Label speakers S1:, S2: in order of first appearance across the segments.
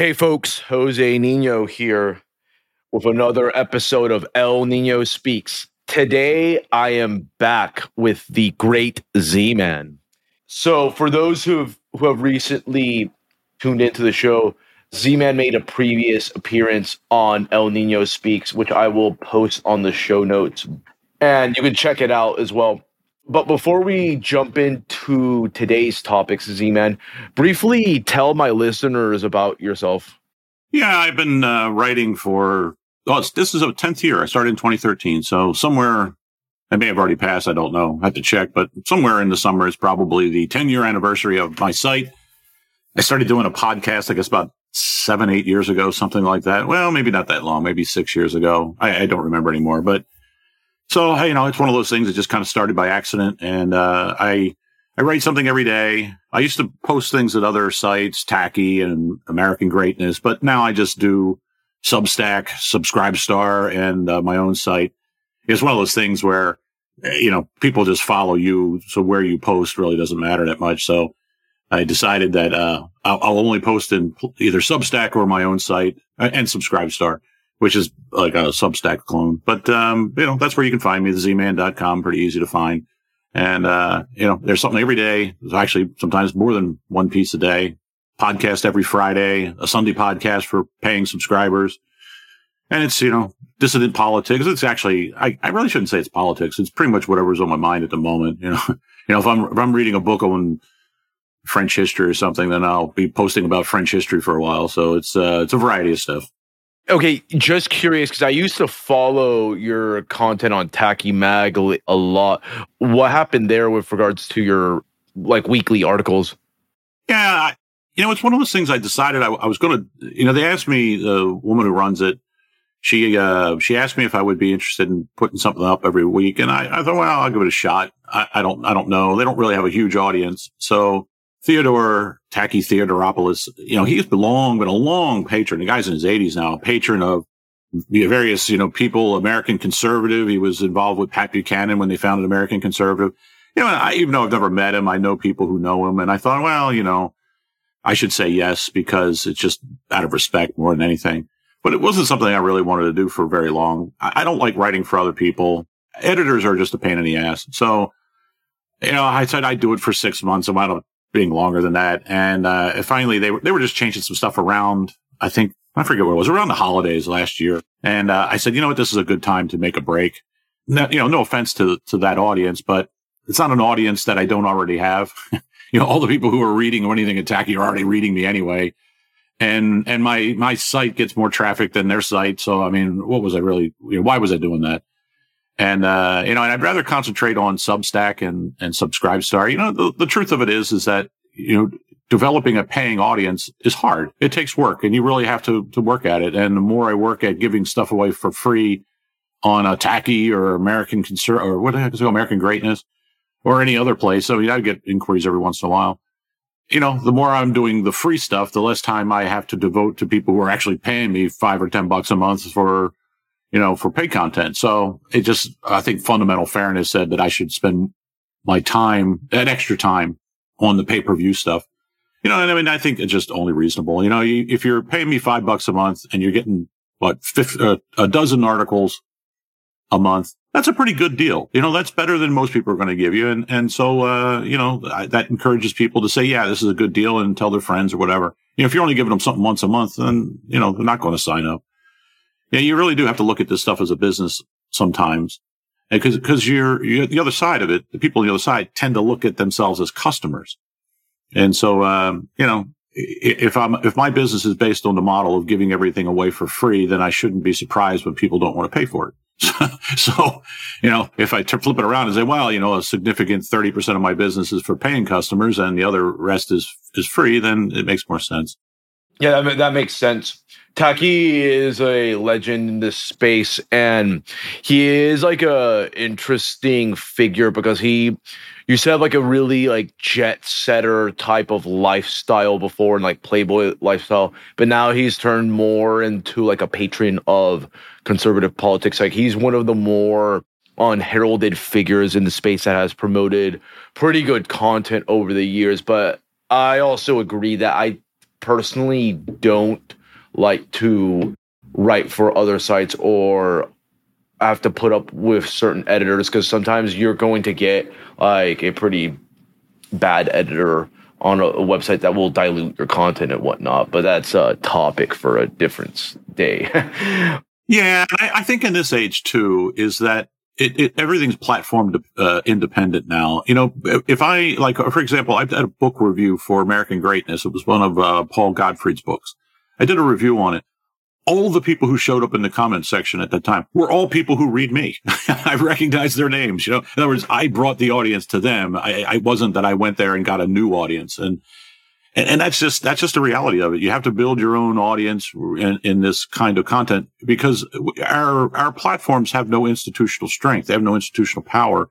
S1: Hey, folks, Jose Nino here with another episode of El Nino Speaks. Today, I am back with the great Z Man. So, for those who have, who have recently tuned into the show, Z Man made a previous appearance on El Nino Speaks, which I will post on the show notes. And you can check it out as well. But before we jump into today's topics, Z Man, briefly tell my listeners about yourself.
S2: Yeah, I've been uh, writing for, oh, this is a 10th year. I started in 2013. So somewhere, I may have already passed. I don't know. I have to check, but somewhere in the summer is probably the 10 year anniversary of my site. I started doing a podcast, I guess about seven, eight years ago, something like that. Well, maybe not that long, maybe six years ago. I, I don't remember anymore, but so, you know, it's one of those things that just kind of started by accident. And, uh, I, I write something every day. I used to post things at other sites, Taki and American Greatness, but now I just do Substack, Subscribestar, and uh, my own site. It's one of those things where, eh, you know, people just follow you. So where you post really doesn't matter that much. So I decided that, uh, I'll, I'll only post in either Substack or my own site uh, and Subscribestar which is like a Substack clone. But, um, you know, that's where you can find me, thezman.com, pretty easy to find. And, uh, you know, there's something every day. There's actually sometimes more than one piece a day. Podcast every Friday, a Sunday podcast for paying subscribers. And it's, you know, dissident politics. It's actually, I, I really shouldn't say it's politics. It's pretty much whatever's on my mind at the moment. You know, you know, if I'm, if I'm reading a book on French history or something, then I'll be posting about French history for a while. So it's, uh, it's a variety of stuff.
S1: Okay, just curious because I used to follow your content on Taki Mag a lot. What happened there with regards to your like weekly articles?
S2: Yeah, you know, it's one of those things I decided I, I was going to. You know, they asked me the woman who runs it. She uh, she asked me if I would be interested in putting something up every week, and I, I thought, well, I'll give it a shot. I, I don't I don't know. They don't really have a huge audience, so Theodore Taki Theodoropoulos, you know, he's long been a long patron. The guy's in his 80s now, patron of various, you know, people, American conservative. He was involved with Pat Buchanan when they founded American conservative. You know, I, even though I've never met him, I know people who know him. And I thought, well, you know, I should say yes because it's just out of respect more than anything. But it wasn't something I really wanted to do for very long. I, I don't like writing for other people. Editors are just a pain in the ass. So, you know, I said I'd do it for six months. I up being longer than that. And, uh, finally they were, they were just changing some stuff around. I think, I forget what it was around the holidays last year. And, uh, I said, you know what? This is a good time to make a break. You know, no offense to, to that audience, but it's not an audience that I don't already have. you know, all the people who are reading or anything at Taki are already reading me anyway. And, and my, my site gets more traffic than their site. So, I mean, what was I really, you know, why was I doing that? And, uh, you know, and I'd rather concentrate on Substack and, and Subscribestar. You know, the, the truth of it is, is that, you know, developing a paying audience is hard. It takes work and you really have to, to work at it. And the more I work at giving stuff away for free on a Taki or American concern or what the heck is it, American greatness or any other place. I mean, I get inquiries every once in a while. You know, the more I'm doing the free stuff, the less time I have to devote to people who are actually paying me five or 10 bucks a month for you know, for paid content. So it just, I think fundamental fairness said that I should spend my time, that extra time on the pay per view stuff. You know, and I mean, I think it's just only reasonable. You know, you, if you're paying me five bucks a month and you're getting what, 50, uh, a dozen articles a month, that's a pretty good deal. You know, that's better than most people are going to give you. And, and so, uh, you know, I, that encourages people to say, yeah, this is a good deal and tell their friends or whatever. You know, if you're only giving them something once a month, then, you know, they're not going to sign up. Yeah, you really do have to look at this stuff as a business sometimes. Because, because you're, you're, the other side of it, the people on the other side tend to look at themselves as customers. And so, um, you know, if I'm, if my business is based on the model of giving everything away for free, then I shouldn't be surprised when people don't want to pay for it. so, you know, if I flip it around and say, well, you know, a significant 30% of my business is for paying customers and the other rest is, is free, then it makes more sense.
S1: Yeah, that, that makes sense. Taki is a legend in this space, and he is like a interesting figure because he to have like a really like jet setter type of lifestyle before and like playboy lifestyle, but now he's turned more into like a patron of conservative politics. Like he's one of the more unheralded figures in the space that has promoted pretty good content over the years. But I also agree that I personally don't like to write for other sites or have to put up with certain editors because sometimes you're going to get like a pretty bad editor on a, a, website that will dilute your content and whatnot. But that's a topic for a different day.
S2: yeah, I, I, think in this age too is that it, it everything's platform uh, independent now. You know, if I like, for example, I did a book review for American Greatness. It was one of uh, Paul Gottfried's books. I did a review on it all the people who showed up in the comment section at that time were all people who read me. I recognized their names. You know, in other words, I brought the audience to them. I, I wasn't that I went there and got a new audience. And, and, and that's just, that's just the reality of it. You have to build your own audience in, in this kind of content because our, our platforms have no institutional strength. They have no institutional power.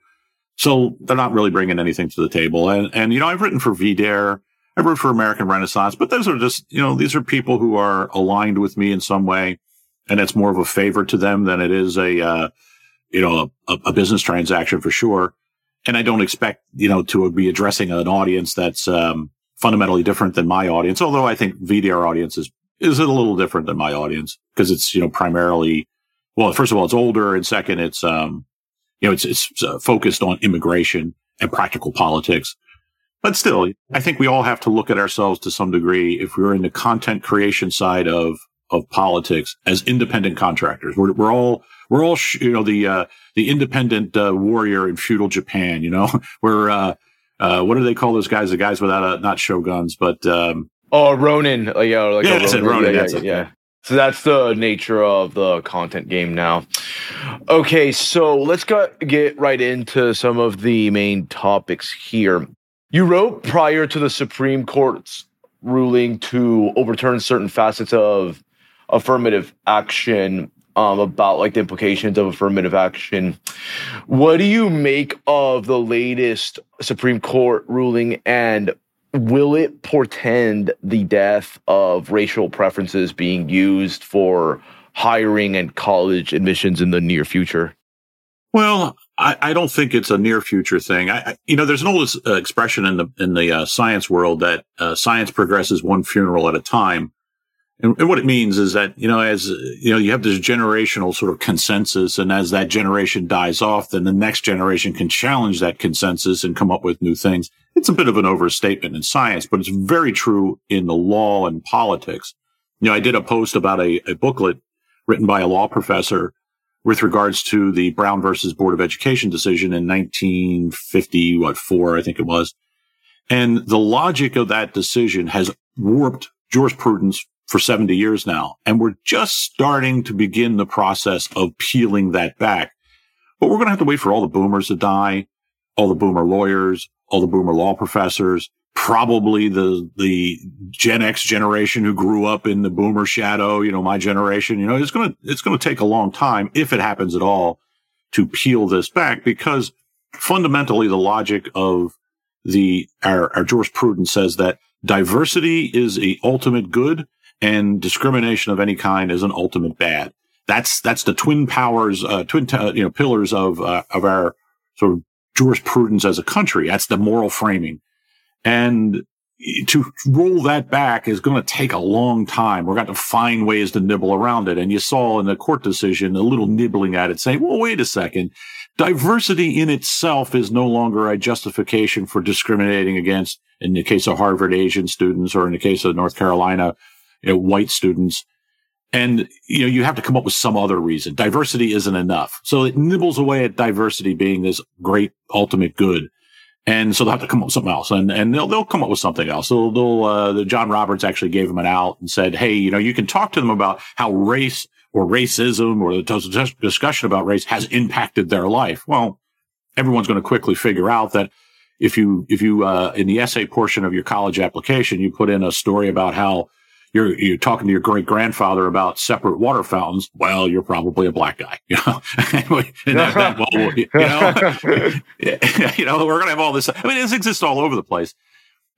S2: So they're not really bringing anything to the table. And, and, you know, I've written for VDare. I wrote for American Renaissance, but those are just, you know, these are people who are aligned with me in some way. And it's more of a favor to them than it is a, uh, you know, a, a, business transaction for sure. And I don't expect, you know, to be addressing an audience that's, um, fundamentally different than my audience. Although I think VDare audience is, is a little different than my audience because it's, you know, primarily, well, first of all, it's older. And second, it's, um, you know, it's, it's uh, focused on immigration and practical politics. But still, I think we all have to look at ourselves to some degree if we're in the content creation side of of politics as independent contractors. We're, we're all we're all you know the uh, the independent uh, warrior in feudal Japan. You know, we're uh, uh, what do they call those guys? The guys without a not shoguns, but um,
S1: oh Ronin. Uh, yeah, like
S2: yeah, Ronin. Ronin.
S1: Yeah, yeah, yeah. So that's the nature of the content game now. Okay, so let's go, get right into some of the main topics here. You wrote prior to the Supreme Court's ruling to overturn certain facets of affirmative action um, about like the implications of affirmative action. What do you make of the latest Supreme Court ruling and will it portend the death of racial preferences being used for hiring and college admissions in the near future?
S2: Well, I, I, don't think it's a near future thing. I, I you know, there's an old uh, expression in the in the uh, science world that uh, science progresses one funeral at a time, and, and, what it means is that you know, as you know, you have this generational sort of consensus, and as that generation dies off, then the next generation can challenge that consensus and come up with new things. It's a bit of an overstatement in science, but it's very true in the law and politics. You know, I did a post about a, a booklet written by a law professor with regards to the Brown versus Board of Education decision in 1950, what, four, I think it was. And the logic of that decision has warped jurisprudence for 70 years now. And we're just starting to begin the process of peeling that back. But we're going to have to wait for all the boomers to die, all the boomer lawyers, all the boomer law professors, probably the the Gen X generation who grew up in the boomer shadow, you know, my generation, you know, it's going to it's going to take a long time if it happens at all to peel this back because fundamentally the logic of the our, our jurisprudence says that diversity is a ultimate good and discrimination of any kind is an ultimate bad. That's that's the twin powers, uh, twin t- you know pillars of uh, of our sort of jurisprudence as a country. That's the moral framing. And to roll that back is going to take a long time. We're going to find ways to nibble around it. And you saw in the court decision a little nibbling at it saying, well, wait a second. Diversity in itself is no longer a justification for discriminating against, in the case of Harvard, Asian students, or in the case of North Carolina, you know, white students. And, you know, you have to come up with some other reason. Diversity isn't enough. So it nibbles away at diversity being this great ultimate good. And so they'll have to come up with something else, and and they'll they'll come up with something else. They'll, they'll uh, John Roberts actually gave them an out and said, hey, you know, you can talk to them about how race or racism or the discussion about race has impacted their life. Well, everyone's going to quickly figure out that if you if you uh, in the essay portion of your college application you put in a story about how you're you're talking to your great grandfather about separate water fountains. Well, you're probably a black guy, you know. that, well, you know, you know, we're gonna have all this. I mean, this exists all over the place.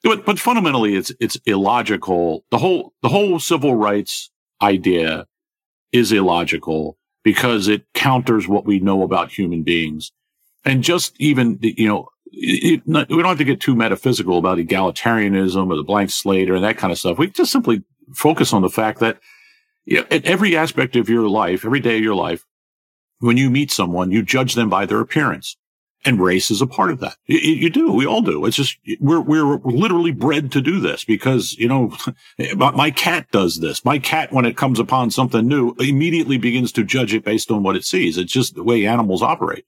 S2: But but fundamentally, it's it's illogical. The whole the whole civil rights idea is illogical because it counters what we know about human beings. And just even you know it, we don't have to get too metaphysical about egalitarianism or the blank slate or that kind of stuff. We just simply focus on the fact that you know, at every aspect of your life, every day of your life, when you meet someone, you judge them by their appearance. And race is a part of that. You, you, do. We all do. It's just, we're, we're literally bred to do this because, you know, my cat does this. My cat, when it comes upon something new, immediately begins to judge it based on what it sees. It's just the way animals operate.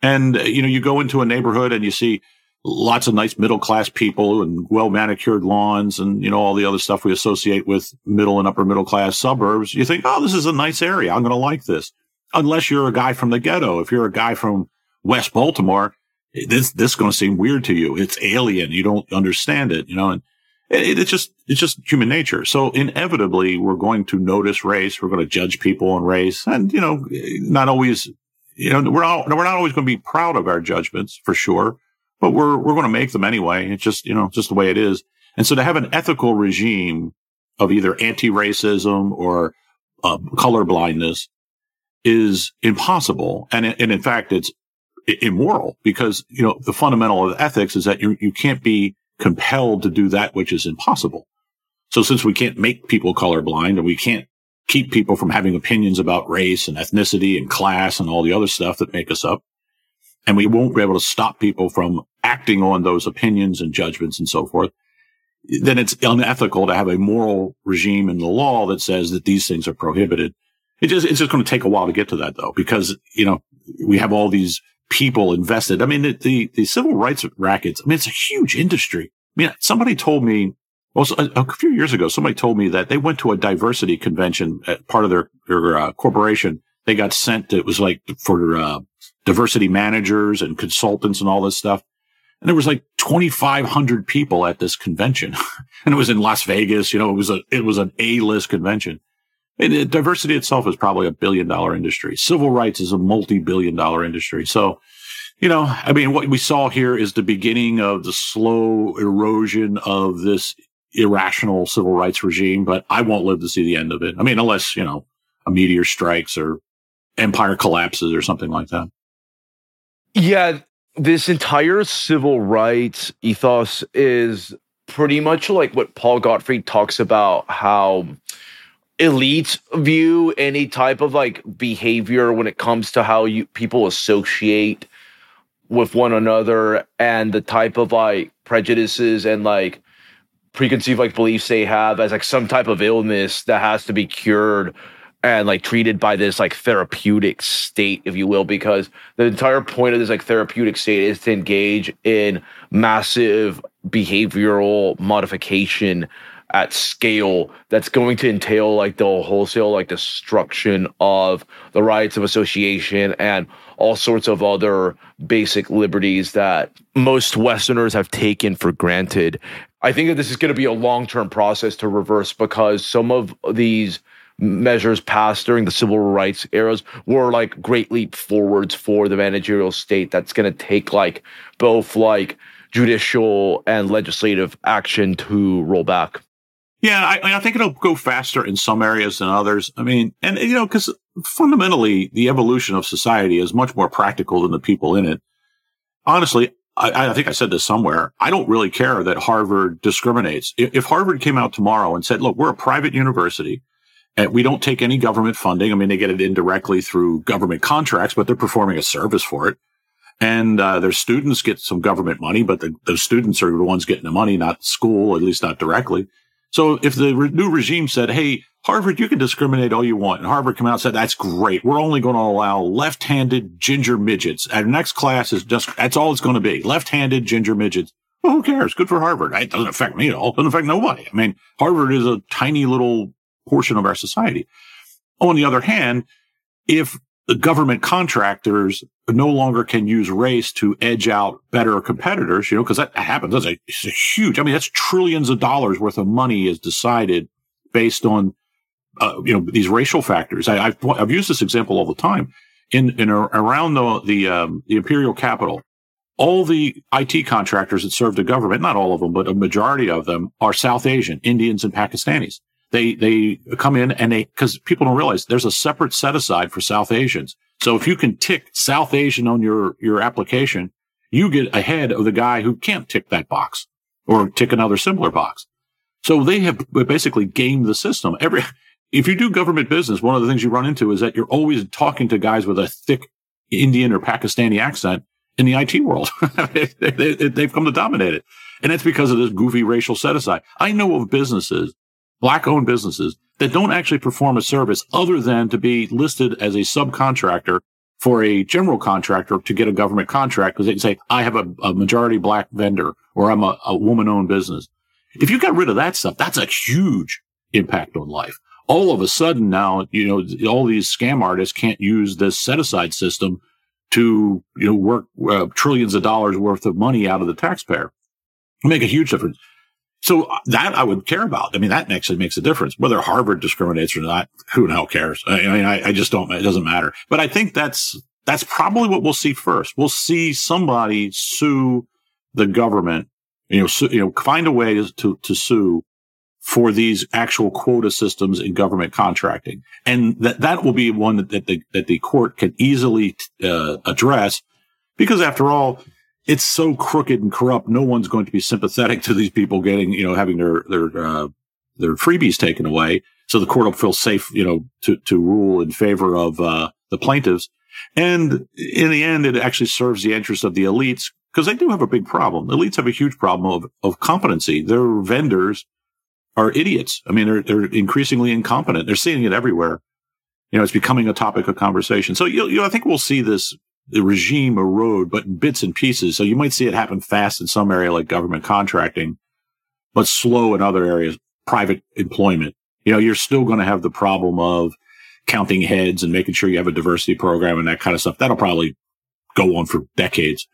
S2: And, you know, you go into a neighborhood and you see lots of nice middle class people and well manicured lawns and, you know, all the other stuff we associate with middle and upper middle class suburbs. You think, oh, this is a nice area. I'm going to like this. Unless you're a guy from the ghetto. If you're a guy from West Baltimore, this, this is going to seem weird to you. It's alien. You don't understand it, you know, and it, it's just, it's just human nature. So inevitably we're going to notice race. We're going to judge people on race and, you know, not always, you know, we're not, we're not always going to be proud of our judgments for sure, but we're, we're going to make them anyway. It's just, you know, just the way it is. And so to have an ethical regime of either anti-racism or uh, color blindness is impossible. And, and in fact, it's immoral because, you know, the fundamental of ethics is that you, you can't be compelled to do that which is impossible. So since we can't make people colorblind and we can't keep people from having opinions about race and ethnicity and class and all the other stuff that make us up, and we won't be able to stop people from acting on those opinions and judgments and so forth, then it's unethical to have a moral regime in the law that says that these things are prohibited. It just, it's just going to take a while to get to that though, because, you know, we have all these people invested. I mean, the, the, the civil rights rackets, I mean, it's a huge industry. I mean, somebody told me, well, a, a, few years ago, somebody told me that they went to a diversity convention at part of their, their uh, corporation. They got sent, it was like for uh, diversity managers and consultants and all this stuff. And there was like 2,500 people at this convention. and it was in Las Vegas. You know, it was a, it was an A-list convention. And diversity itself is probably a billion dollar industry. Civil rights is a multi-billion dollar industry. So, you know, I mean, what we saw here is the beginning of the slow erosion of this irrational civil rights regime, but I won't live to see the end of it. I mean, unless, you know, a meteor strikes or empire collapses or something like that.
S1: Yeah, this entire civil rights ethos is pretty much like what Paul Gottfried talks about how elites view any type of like behavior when it comes to how you people associate with one another and the type of like prejudices and like preconceived like beliefs they have as like some type of illness that has to be cured and like treated by this like therapeutic state if you will because the entire point of this like therapeutic state is to engage in massive behavioral modification at scale that's going to entail like the wholesale like destruction of the rights of association and all sorts of other basic liberties that most westerners have taken for granted. I think that this is going to be a long-term process to reverse because some of these measures passed during the civil rights eras were like great leap forwards for the managerial state that's going to take like both like judicial and legislative action to roll back
S2: yeah, I, I, think it'll go faster in some areas than others. I mean, and you know, because fundamentally, the evolution of society is much more practical than the people in it. Honestly, I, I think I said this somewhere. I don't really care that Harvard discriminates. If, if Harvard came out tomorrow and said, "Look, we're a private university." And we don't take any government funding. I mean, they get it indirectly through government contracts, but they're performing a service for it and uh, their students get some government money, but the, students are the ones getting the money, not school, at least not directly. So if the re- new regime said, Hey, Harvard, you can discriminate all you want. And Harvard come out and said, that's great. We're only going to allow left-handed ginger midgets. Our next class is just, that's all it's going to be. Left-handed ginger midgets. Well, who cares? Good for Harvard. It doesn't affect me at all. It doesn't affect nobody. I mean, Harvard is a tiny little portion of our society. On the other hand, if the government contractors no longer can use race to edge out better competitors, you know, because that happens. That's a, a, huge, I mean, that's trillions of dollars worth of money is decided based on, uh, you know, these racial factors. I, have I've used this example all the time in, in around the, the, um, the imperial capital. All the IT contractors that serve the government, not all of them, but a majority of them are South Asian, Indians and Pakistanis. They, they come in and they, cause people don't realize there's a separate set aside for South Asians. So if you can tick South Asian on your, your application, you get ahead of the guy who can't tick that box or tick another similar box. So they have basically gamed the system. Every, if you do government business, one of the things you run into is that you're always talking to guys with a thick Indian or Pakistani accent in the IT world. they, have come to dominate it. And that's because of this goofy racial set aside. I know of businesses, black owned businesses that don't actually perform a service other than to be listed as a subcontractor for a general contractor to get a government contract because they can say, I have a, a majority black vendor or I'm a, a woman owned business. If you got rid of that stuff, that's a huge impact on life. All of a sudden now, you know, all these scam artists can't use this set aside system to, you know, work uh, trillions of dollars worth of money out of the taxpayer. Make a huge difference. So uh, that I would care about. I mean, that actually makes a difference. Whether Harvard discriminates or not, who the hell cares? I, mean, I, I, just don't, it doesn't matter. But I think that's, that's probably what we'll see first. We'll see somebody sue the government, you know, su- you know, find a way to, to sue for these actual quota systems in government contracting. And that, that will be one that, that the, that the court can easily, uh, address because after all, it's so crooked and corrupt. No one's going to be sympathetic to these people getting, you know, having their, their, uh, their freebies taken away. So the court will feel safe, you know, to, to rule in favor of, uh, the plaintiffs. And in the end, it actually serves the interests of the elites because they do have a big problem. Elites have a huge problem of, of competency. Their vendors are idiots. I mean, they're, they're increasingly incompetent. They're seeing it everywhere. You know, it's becoming a topic of conversation. So, you, you know, I think we'll see this the regime erode, but in bits and pieces. So you might see it happen fast in some area like government contracting, but slow in other areas, private employment. You know, you're still going to have the problem of counting heads and making sure you have a diversity program and that kind of stuff. That'll probably go on for decades.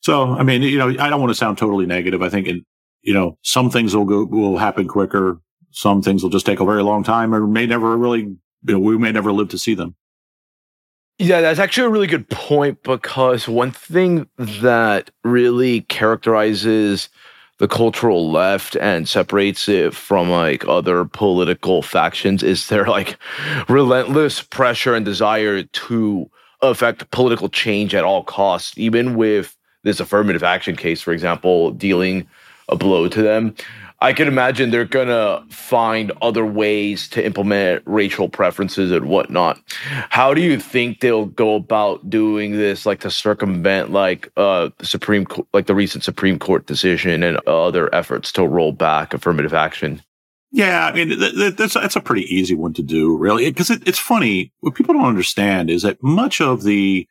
S2: So, I mean, you know, I don't want to sound totally negative. I think, in, you know, some things will go, will happen quicker. Some things will just take a very long time or may never really, you know, we may never live to see them.
S1: Yeah, that's actually a really good point because one thing that really characterizes the cultural left and separates it from like other political factions is their like relentless pressure and desire to affect political change at all costs, even with this affirmative action case, for example, dealing a blow to them. I can imagine they're gonna find other ways to implement racial preferences and whatnot. How do you think they'll go about doing this, like to circumvent like uh Supreme like the recent Supreme Court decision and other efforts to roll back affirmative action?
S2: Yeah, I mean that's that's a pretty easy one to do, really, because it, it's funny. What people don't understand is that much of the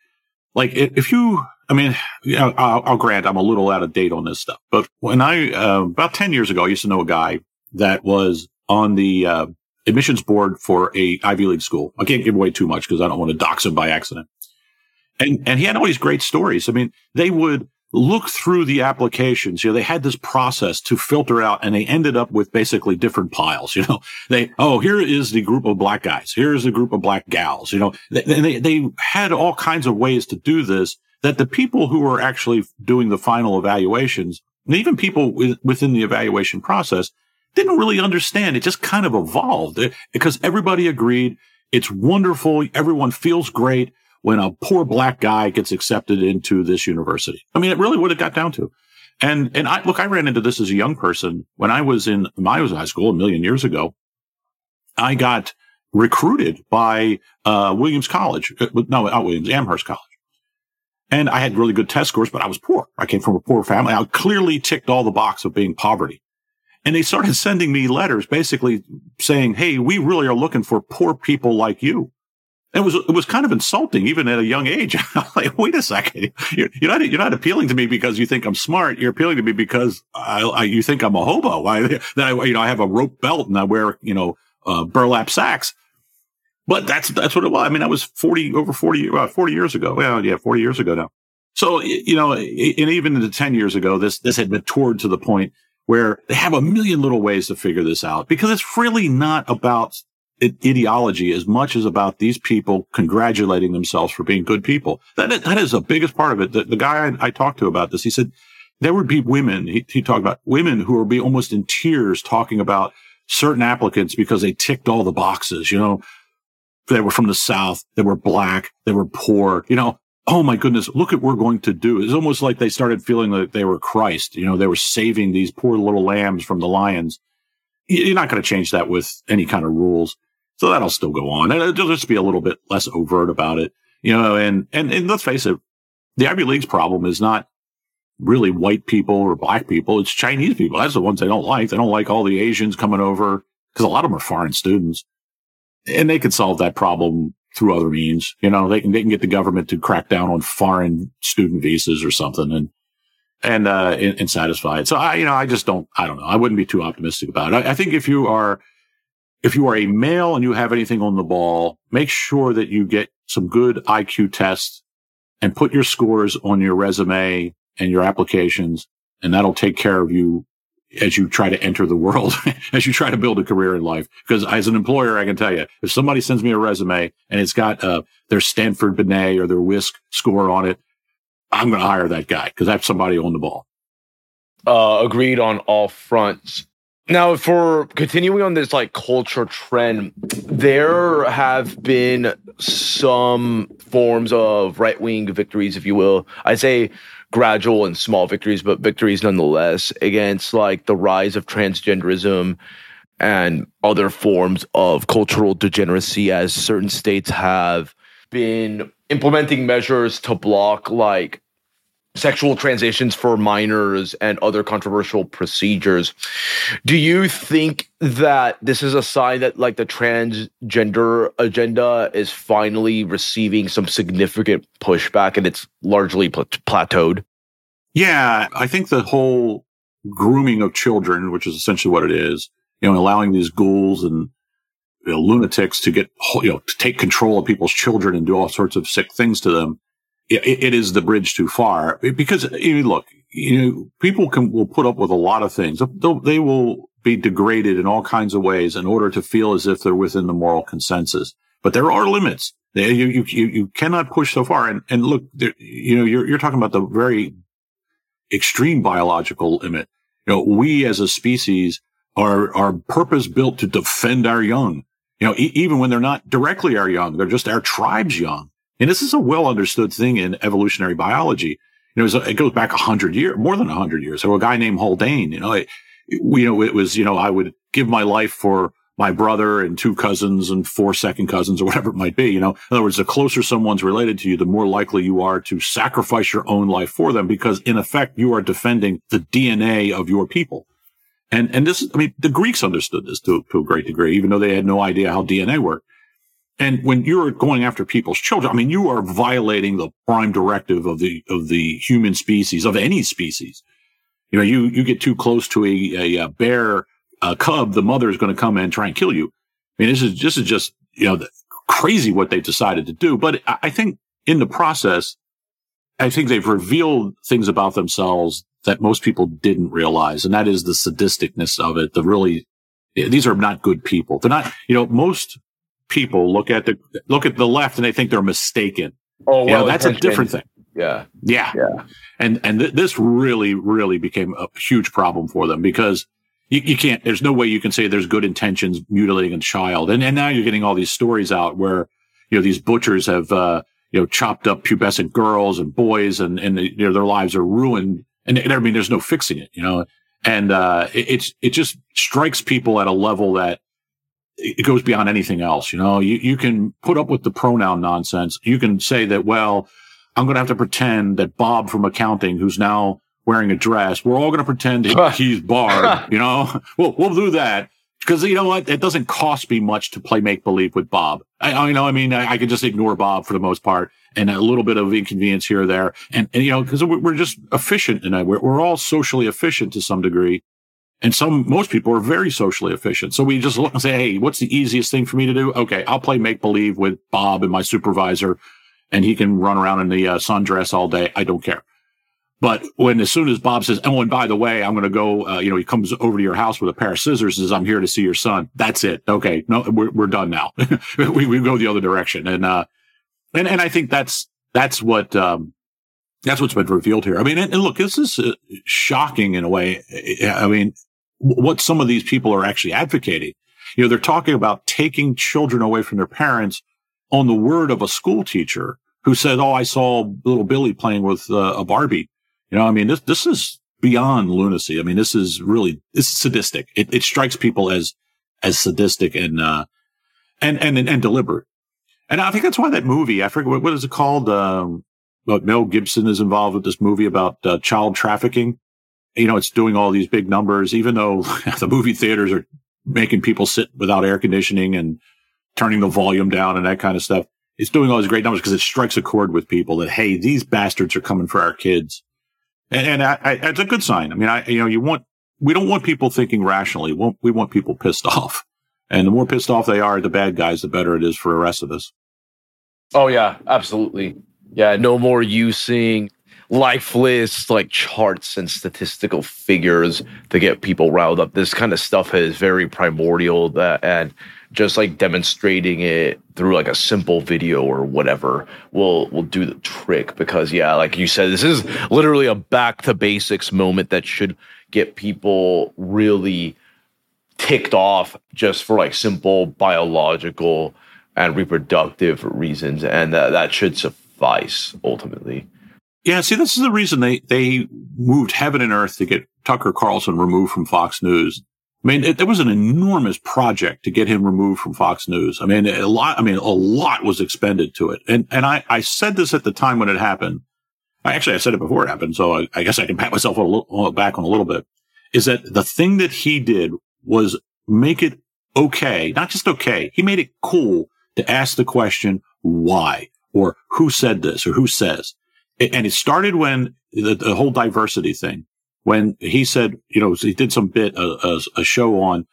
S2: like if you I mean, I'll, I'll, grant I'm a little out of date on this stuff, but when I, uh, about 10 years ago, I used to know a guy that was on the, uh, admissions board for a Ivy League school. I can't give away too much because I don't want to dox him by accident. And, and he had all these great stories. I mean, they would look through the applications. You know, they had this process to filter out and they ended up with basically different piles. You know, they, oh, here is the group of black guys. Here's the group of black gals. You know, they, they, they had all kinds of ways to do this that the people who were actually doing the final evaluations, and even people within the evaluation process, didn't really understand. It just kind of evolved because everybody agreed it's wonderful. Everyone feels great when a poor black guy gets accepted into this university. I mean, it really would have got down to. And, and I, look, I ran into this as a young person when I was in my high school a million years ago. I got recruited by, uh, Williams College. Uh, no, not Williams, Amherst College. And I had really good test scores, but I was poor. I came from a poor family. I clearly ticked all the box of being poverty. And they started sending me letters basically saying, Hey, we really are looking for poor people like you. And it was, it was kind of insulting even at a young age. Like, wait a second. You're, you're, not, you're not appealing to me because you think I'm smart. You're appealing to me because I, I, you think I'm a hobo. I, that I, you know, I have a rope belt and I wear, you know, uh, burlap sacks. But that's that's what it was. I mean, that was forty over forty uh, forty years ago. Well, yeah, forty years ago now. So you know, and even the ten years ago, this this had matured to the point where they have a million little ways to figure this out because it's really not about ideology as much as about these people congratulating themselves for being good people. That is, that is the biggest part of it. The, the guy I, I, talked to about this, he said there would be women. He, he talked about women who would be almost in tears talking about certain applicants because they ticked all the boxes. You know, they were from the South. They were black. They were poor. You know, oh my goodness, look at what we're going to do. It's almost like they started feeling like they were Christ. You know, they were saving these poor little lambs from the lions. You're not going to change that with any kind of rules. So that'll still go on. And it'll just be a little bit less overt about it. You know, and, and, and let's face it, the Ivy League's problem is not really white people or black people. It's Chinese people. That's the ones they don't like. They don't like all the Asians coming over because a lot of them are foreign students and they could solve that problem through other means. You know, they can, they can get the government to crack down on foreign student visas or something and, and, uh, and, and satisfy it. So I, you know, I just don't, I don't know. I wouldn't be too optimistic about it. I, I think if you are, if you are a male and you have anything on the ball, make sure that you get some good IQ tests and put your scores on your resume and your applications. And that'll take care of you as you try to enter the world, as you try to build a career in life. Because as an employer, I can tell you, if somebody sends me a resume and it's got uh, their Stanford Binet or their WISC score on it, I'm going to hire that guy because that's somebody on the ball.
S1: Uh, agreed on all fronts. Now, for continuing on this like culture trend, there have been some forms of right wing victories, if you will. I say gradual and small victories, but victories nonetheless against like the rise of transgenderism and other forms of cultural degeneracy as certain states have been implementing measures to block like sexual transitions for minors and other controversial procedures. Do you think that this is a sign that like the transgender agenda is finally receiving some significant pushback and it's largely pl- plateaued?
S2: Yeah, I think the whole grooming of children, which is essentially what it is, you know, allowing these ghouls and you know, lunatics to get, you know, to take control of people's children and do all sorts of sick things to them it, it is the bridge too far because look, you know, people can will put up with a lot of things. They'll, they will be degraded in all kinds of ways in order to feel as if they're within the moral consensus. But there are limits. You you you, you cannot push so far. And and look, there, you know, you're you're talking about the very extreme biological limit. You know, we as a species are are purpose built to defend our young. You know, e- even when they're not directly our young, they're just our tribe's young. And this is a well understood thing in evolutionary biology. You know, it goes back a hundred years, more than a hundred years. So a guy named Haldane, you know, it, you know, it was, you know, I would give my life for my brother and two cousins and four second cousins or whatever it might be. You know, in other words, the closer someone's related to you, the more likely you are to sacrifice your own life for them because in effect, you are defending the DNA of your people. And, and this, I mean, the Greeks understood this to, to a great degree, even though they had no idea how DNA worked. And when you're going after people's children, I mean, you are violating the prime directive of the, of the human species, of any species. You know, you, you get too close to a, a, bear, a cub, the mother is going to come and try and kill you. I mean, this is, this is just, you know, crazy what they decided to do. But I think in the process, I think they've revealed things about themselves that most people didn't realize. And that is the sadisticness of it. The really, these are not good people. They're not, you know, most people look at the look at the left and they think they're mistaken. Oh, well, that's a different thing.
S1: Yeah.
S2: Yeah.
S1: Yeah.
S2: And, and th- this really, really became a huge problem for them because you, you, can't, there's no way you can say there's good intentions mutilating a child. And, and now you're getting all these stories out where, you know, these butchers have, uh, you know, chopped up pubescent girls and boys and, and you know, their lives are ruined. And, and I mean, there's no fixing it, you know, and, uh, it, it's, it just strikes people at a level that it goes beyond anything else. You know, you, you can put up with the pronoun nonsense. You can say that, well, I'm going to have to pretend that Bob from accounting, who's now wearing a dress, we're all going to pretend he's Barb. you know, we'll, we'll do that. Because you know what? It doesn't cost me much to play make believe with Bob. I, I know. I mean, I, I, can just ignore Bob for the most part, and a little bit of inconvenience here or there, and, and you know, because we're, we're, just efficient, and we're, we're all socially efficient to some degree. And some, most people are very socially efficient. So we just look and say, Hey, what's the easiest thing for me to do? Okay. I'll play make believe with Bob and my supervisor and he can run around in the uh, sundress all day. I don't care. But when as soon as Bob says, "Oh, and by the way, I'm going to go," uh, you know, he comes over to your house with a pair of scissors, and says, "I'm here to see your son." That's it. Okay, no, we're we're done now. we we go the other direction, and uh, and and I think that's that's what um, that's what's been revealed here. I mean, and, look, this is uh, shocking in a way. I mean, what some of these people are actually advocating. You know, they're talking about taking children away from their parents on the word of a school teacher who said, "Oh, I saw little Billy playing with uh, a Barbie." You know, I mean, this this is beyond lunacy. I mean, this is really it's sadistic. It, it strikes people as as sadistic and uh, and and and deliberate. And I think that's why that movie, I forget what, what is it called? Um, but Mel Gibson is involved with this movie about uh, child trafficking. You know, it's doing all these big numbers, even though the movie theaters are making people sit without air conditioning and turning the volume down and that kind of stuff. It's doing all these great numbers because it strikes a chord with people that, hey, these bastards are coming for our kids. And, and I, I, it's a good sign. I mean, I, you know, you want, we don't want people thinking rationally. We want, we want people pissed off. And the more pissed off they are, the bad guys, the better it is for the rest of us.
S1: Oh, yeah, absolutely. Yeah, no more using lifeless like charts and statistical figures to get people riled up. This kind of stuff is very primordial that, and just like demonstrating it through like a simple video or whatever will will do the trick because yeah, like you said, this is literally a back to basics moment that should get people really ticked off just for like simple biological and reproductive reasons and that, that should suffice ultimately
S2: yeah see this is the reason they they moved heaven and earth to get tucker carlson removed from fox news i mean it, it was an enormous project to get him removed from fox news i mean a lot i mean a lot was expended to it and and i i said this at the time when it happened actually i said it before it happened so i, I guess i can pat myself a little, back on a little bit is that the thing that he did was make it okay, not just okay. He made it cool to ask the question, why or who said this or who says. And it started when the, the whole diversity thing, when he said, you know, he did some bit, a, a, a show on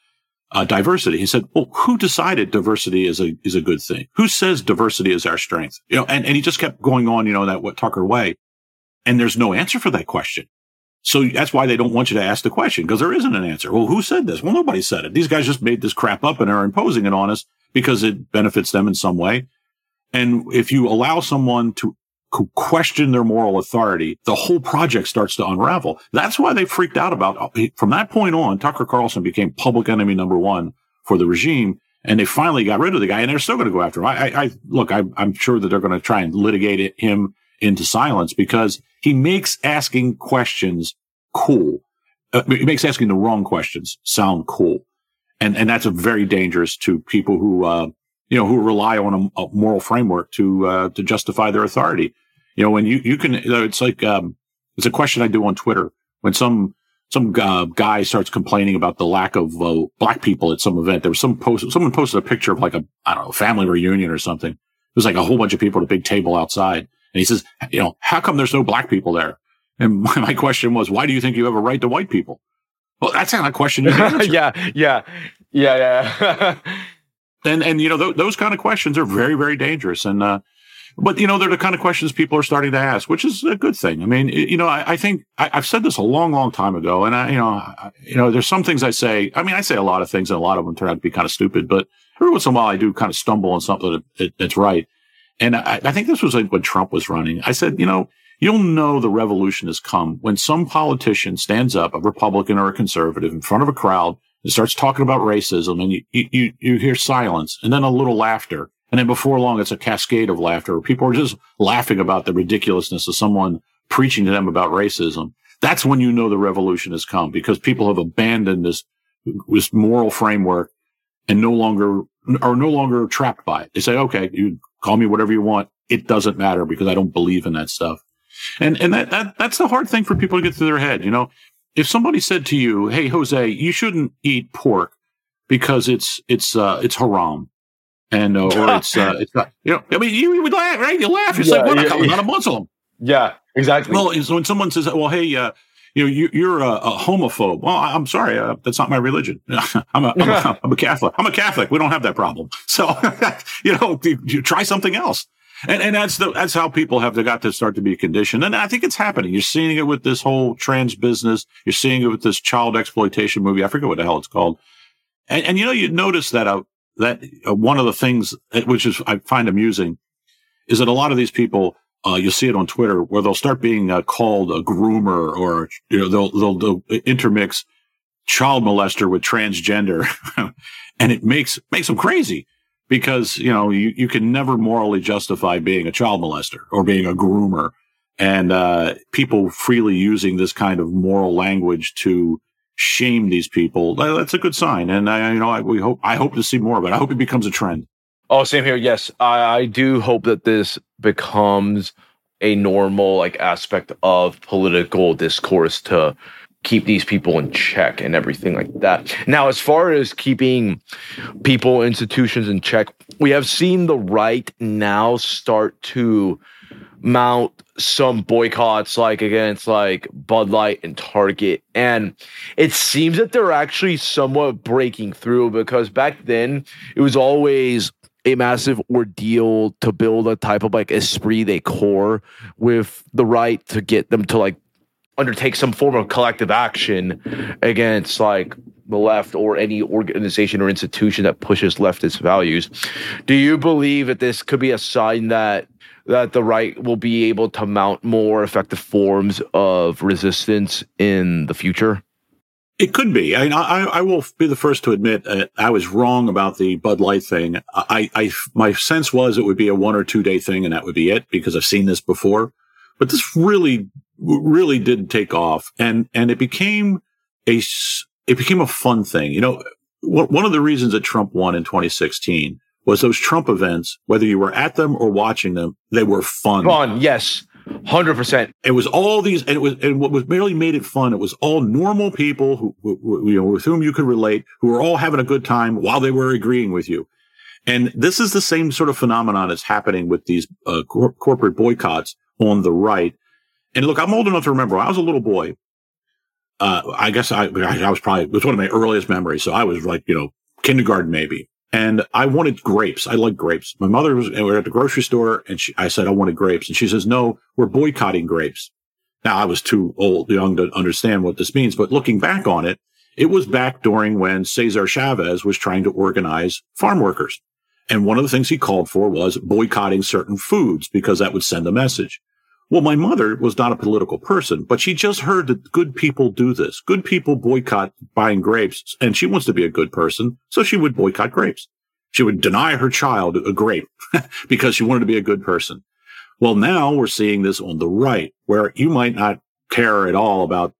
S2: uh, diversity. He said, well, who decided diversity is a, is a good thing? Who says diversity is our strength? You know, and, and he just kept going on, you know, that what Tucker way. And there's no answer for that question. So that's why they don't want you to ask the question because there isn't an answer. Well, who said this? Well, nobody said it. These guys just made this crap up and are imposing it on us because it benefits them in some way. And if you allow someone to question their moral authority, the whole project starts to unravel. That's why they freaked out about from that point on, Tucker Carlson became public enemy number one for the regime. And they finally got rid of the guy and they're still going to go after him. I, I, I look, I, I'm sure that they're going to try and litigate it, him into silence because he makes asking questions cool. Uh, he makes asking the wrong questions sound cool. And, and that's a very dangerous to people who, uh, you know, who rely on a, a moral framework to, uh, to justify their authority. You know, when you, you can, it's like, um, it's a question I do on Twitter when some, some uh, guy starts complaining about the lack of uh, black people at some event. There was some post, someone posted a picture of like a, I don't know, family reunion or something. It was like a whole bunch of people at a big table outside. And he says, you know, how come there's no black people there? And my, my question was, why do you think you have a right to white people? Well, that's not a question.
S1: yeah, yeah, yeah, yeah.
S2: and and you know th- those kind of questions are very very dangerous. And uh, but you know they're the kind of questions people are starting to ask, which is a good thing. I mean, you know, I, I think I, have said this a long, long time ago, and I, you know, I, you know, there's some things I say. I mean, I say a lot of things, and a lot of them turn out to be kind of stupid. But every once in a while, I do kind of stumble on something that, that, that's right. And I, I think this was like when Trump was running. I said, you know, you'll know the revolution has come when some politician stands up, a Republican or a conservative, in front of a crowd and starts talking about racism, and you you you hear silence, and then a little laughter, and then before long, it's a cascade of laughter. People are just laughing about the ridiculousness of someone preaching to them about racism. That's when you know the revolution has come because people have abandoned this this moral framework and no longer are no longer trapped by it. They say, okay, you call me whatever you want. It doesn't matter because I don't believe in that stuff. And, and that, that, that's the hard thing for people to get through their head. You know, if somebody said to you, Hey, Jose, you shouldn't eat pork because it's, it's, uh, it's haram. And, uh, or it's, uh, it's not, you know, I mean, you, you would laugh, right? You laugh. It's yeah, like, what? Yeah, I'm not a Muslim.
S1: Yeah, exactly.
S2: Well, so when someone says, well, Hey, uh, you know, you, are a, a, homophobe. Well, I'm sorry, uh, that's not my religion. I'm a, I'm, a, I'm a Catholic. I'm a Catholic. We don't have that problem. So, you know, you, you try something else. And, and that's the, that's how people have got to start to be conditioned. And I think it's happening. You're seeing it with this whole trans business. You're seeing it with this child exploitation movie. I forget what the hell it's called. And, and you know, you notice that, uh, that uh, one of the things, uh, which is, I find amusing is that a lot of these people, uh, you'll see it on Twitter where they'll start being uh, called a groomer or, you know, they'll, they'll, they'll intermix child molester with transgender. And it makes, makes them crazy because you know you, you can never morally justify being a child molester or being a groomer. And uh, people freely using this kind of moral language to shame these people. That's a good sign. And i you know I, we hope i hope to see more of it. I hope it becomes a trend.
S1: Oh same here. Yes i, I do hope that this becomes a normal like aspect of political discourse to keep these people in check and everything like that. Now, as far as keeping people, institutions in check, we have seen the right now start to mount some boycotts like against like Bud Light and Target. And it seems that they're actually somewhat breaking through because back then it was always a massive ordeal to build a type of like esprit de corps with the right to get them to like undertake some form of collective action against like the left or any organization or institution that pushes leftist values. Do you believe that this could be a sign that that the right will be able to mount more effective forms of resistance in the future?
S2: It could be. I, I, I will be the first to admit uh, I was wrong about the Bud Light thing. I, I, my sense was it would be a one or two day thing, and that would be it because I've seen this before. But this really really did take off and, and it became a, it became a fun thing. You know, one of the reasons that Trump won in 2016 was those Trump events, whether you were at them or watching them, they were fun.
S1: Fun, yes. Hundred percent.
S2: It was all these, and it was, and what was really made it fun. It was all normal people who, who, you know, with whom you could relate, who were all having a good time while they were agreeing with you. And this is the same sort of phenomenon that's happening with these uh, cor- corporate boycotts on the right. And look, I'm old enough to remember I was a little boy. Uh, I guess I, I was probably, it was one of my earliest memories. So I was like, you know, kindergarten maybe. And I wanted grapes. I like grapes. My mother was, we were at the grocery store and she, I said, I wanted grapes. And she says, no, we're boycotting grapes. Now I was too old, young to understand what this means, but looking back on it, it was back during when Cesar Chavez was trying to organize farm workers. And one of the things he called for was boycotting certain foods because that would send a message. Well, my mother was not a political person, but she just heard that good people do this. Good people boycott buying grapes, and she wants to be a good person, so she would boycott grapes. She would deny her child a grape because she wanted to be a good person. Well, now we're seeing this on the right, where you might not care at all about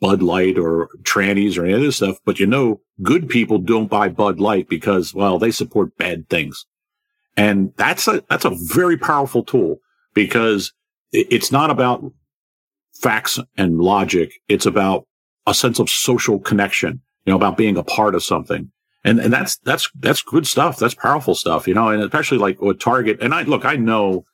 S2: Bud Light or trannies or any of this stuff, but you know, good people don't buy Bud Light because, well, they support bad things. And that's a, that's a very powerful tool because it's not about facts and logic. It's about a sense of social connection, you know, about being a part of something. And, and that's, that's, that's good stuff. That's powerful stuff, you know, and especially like with Target. And I, look, I know,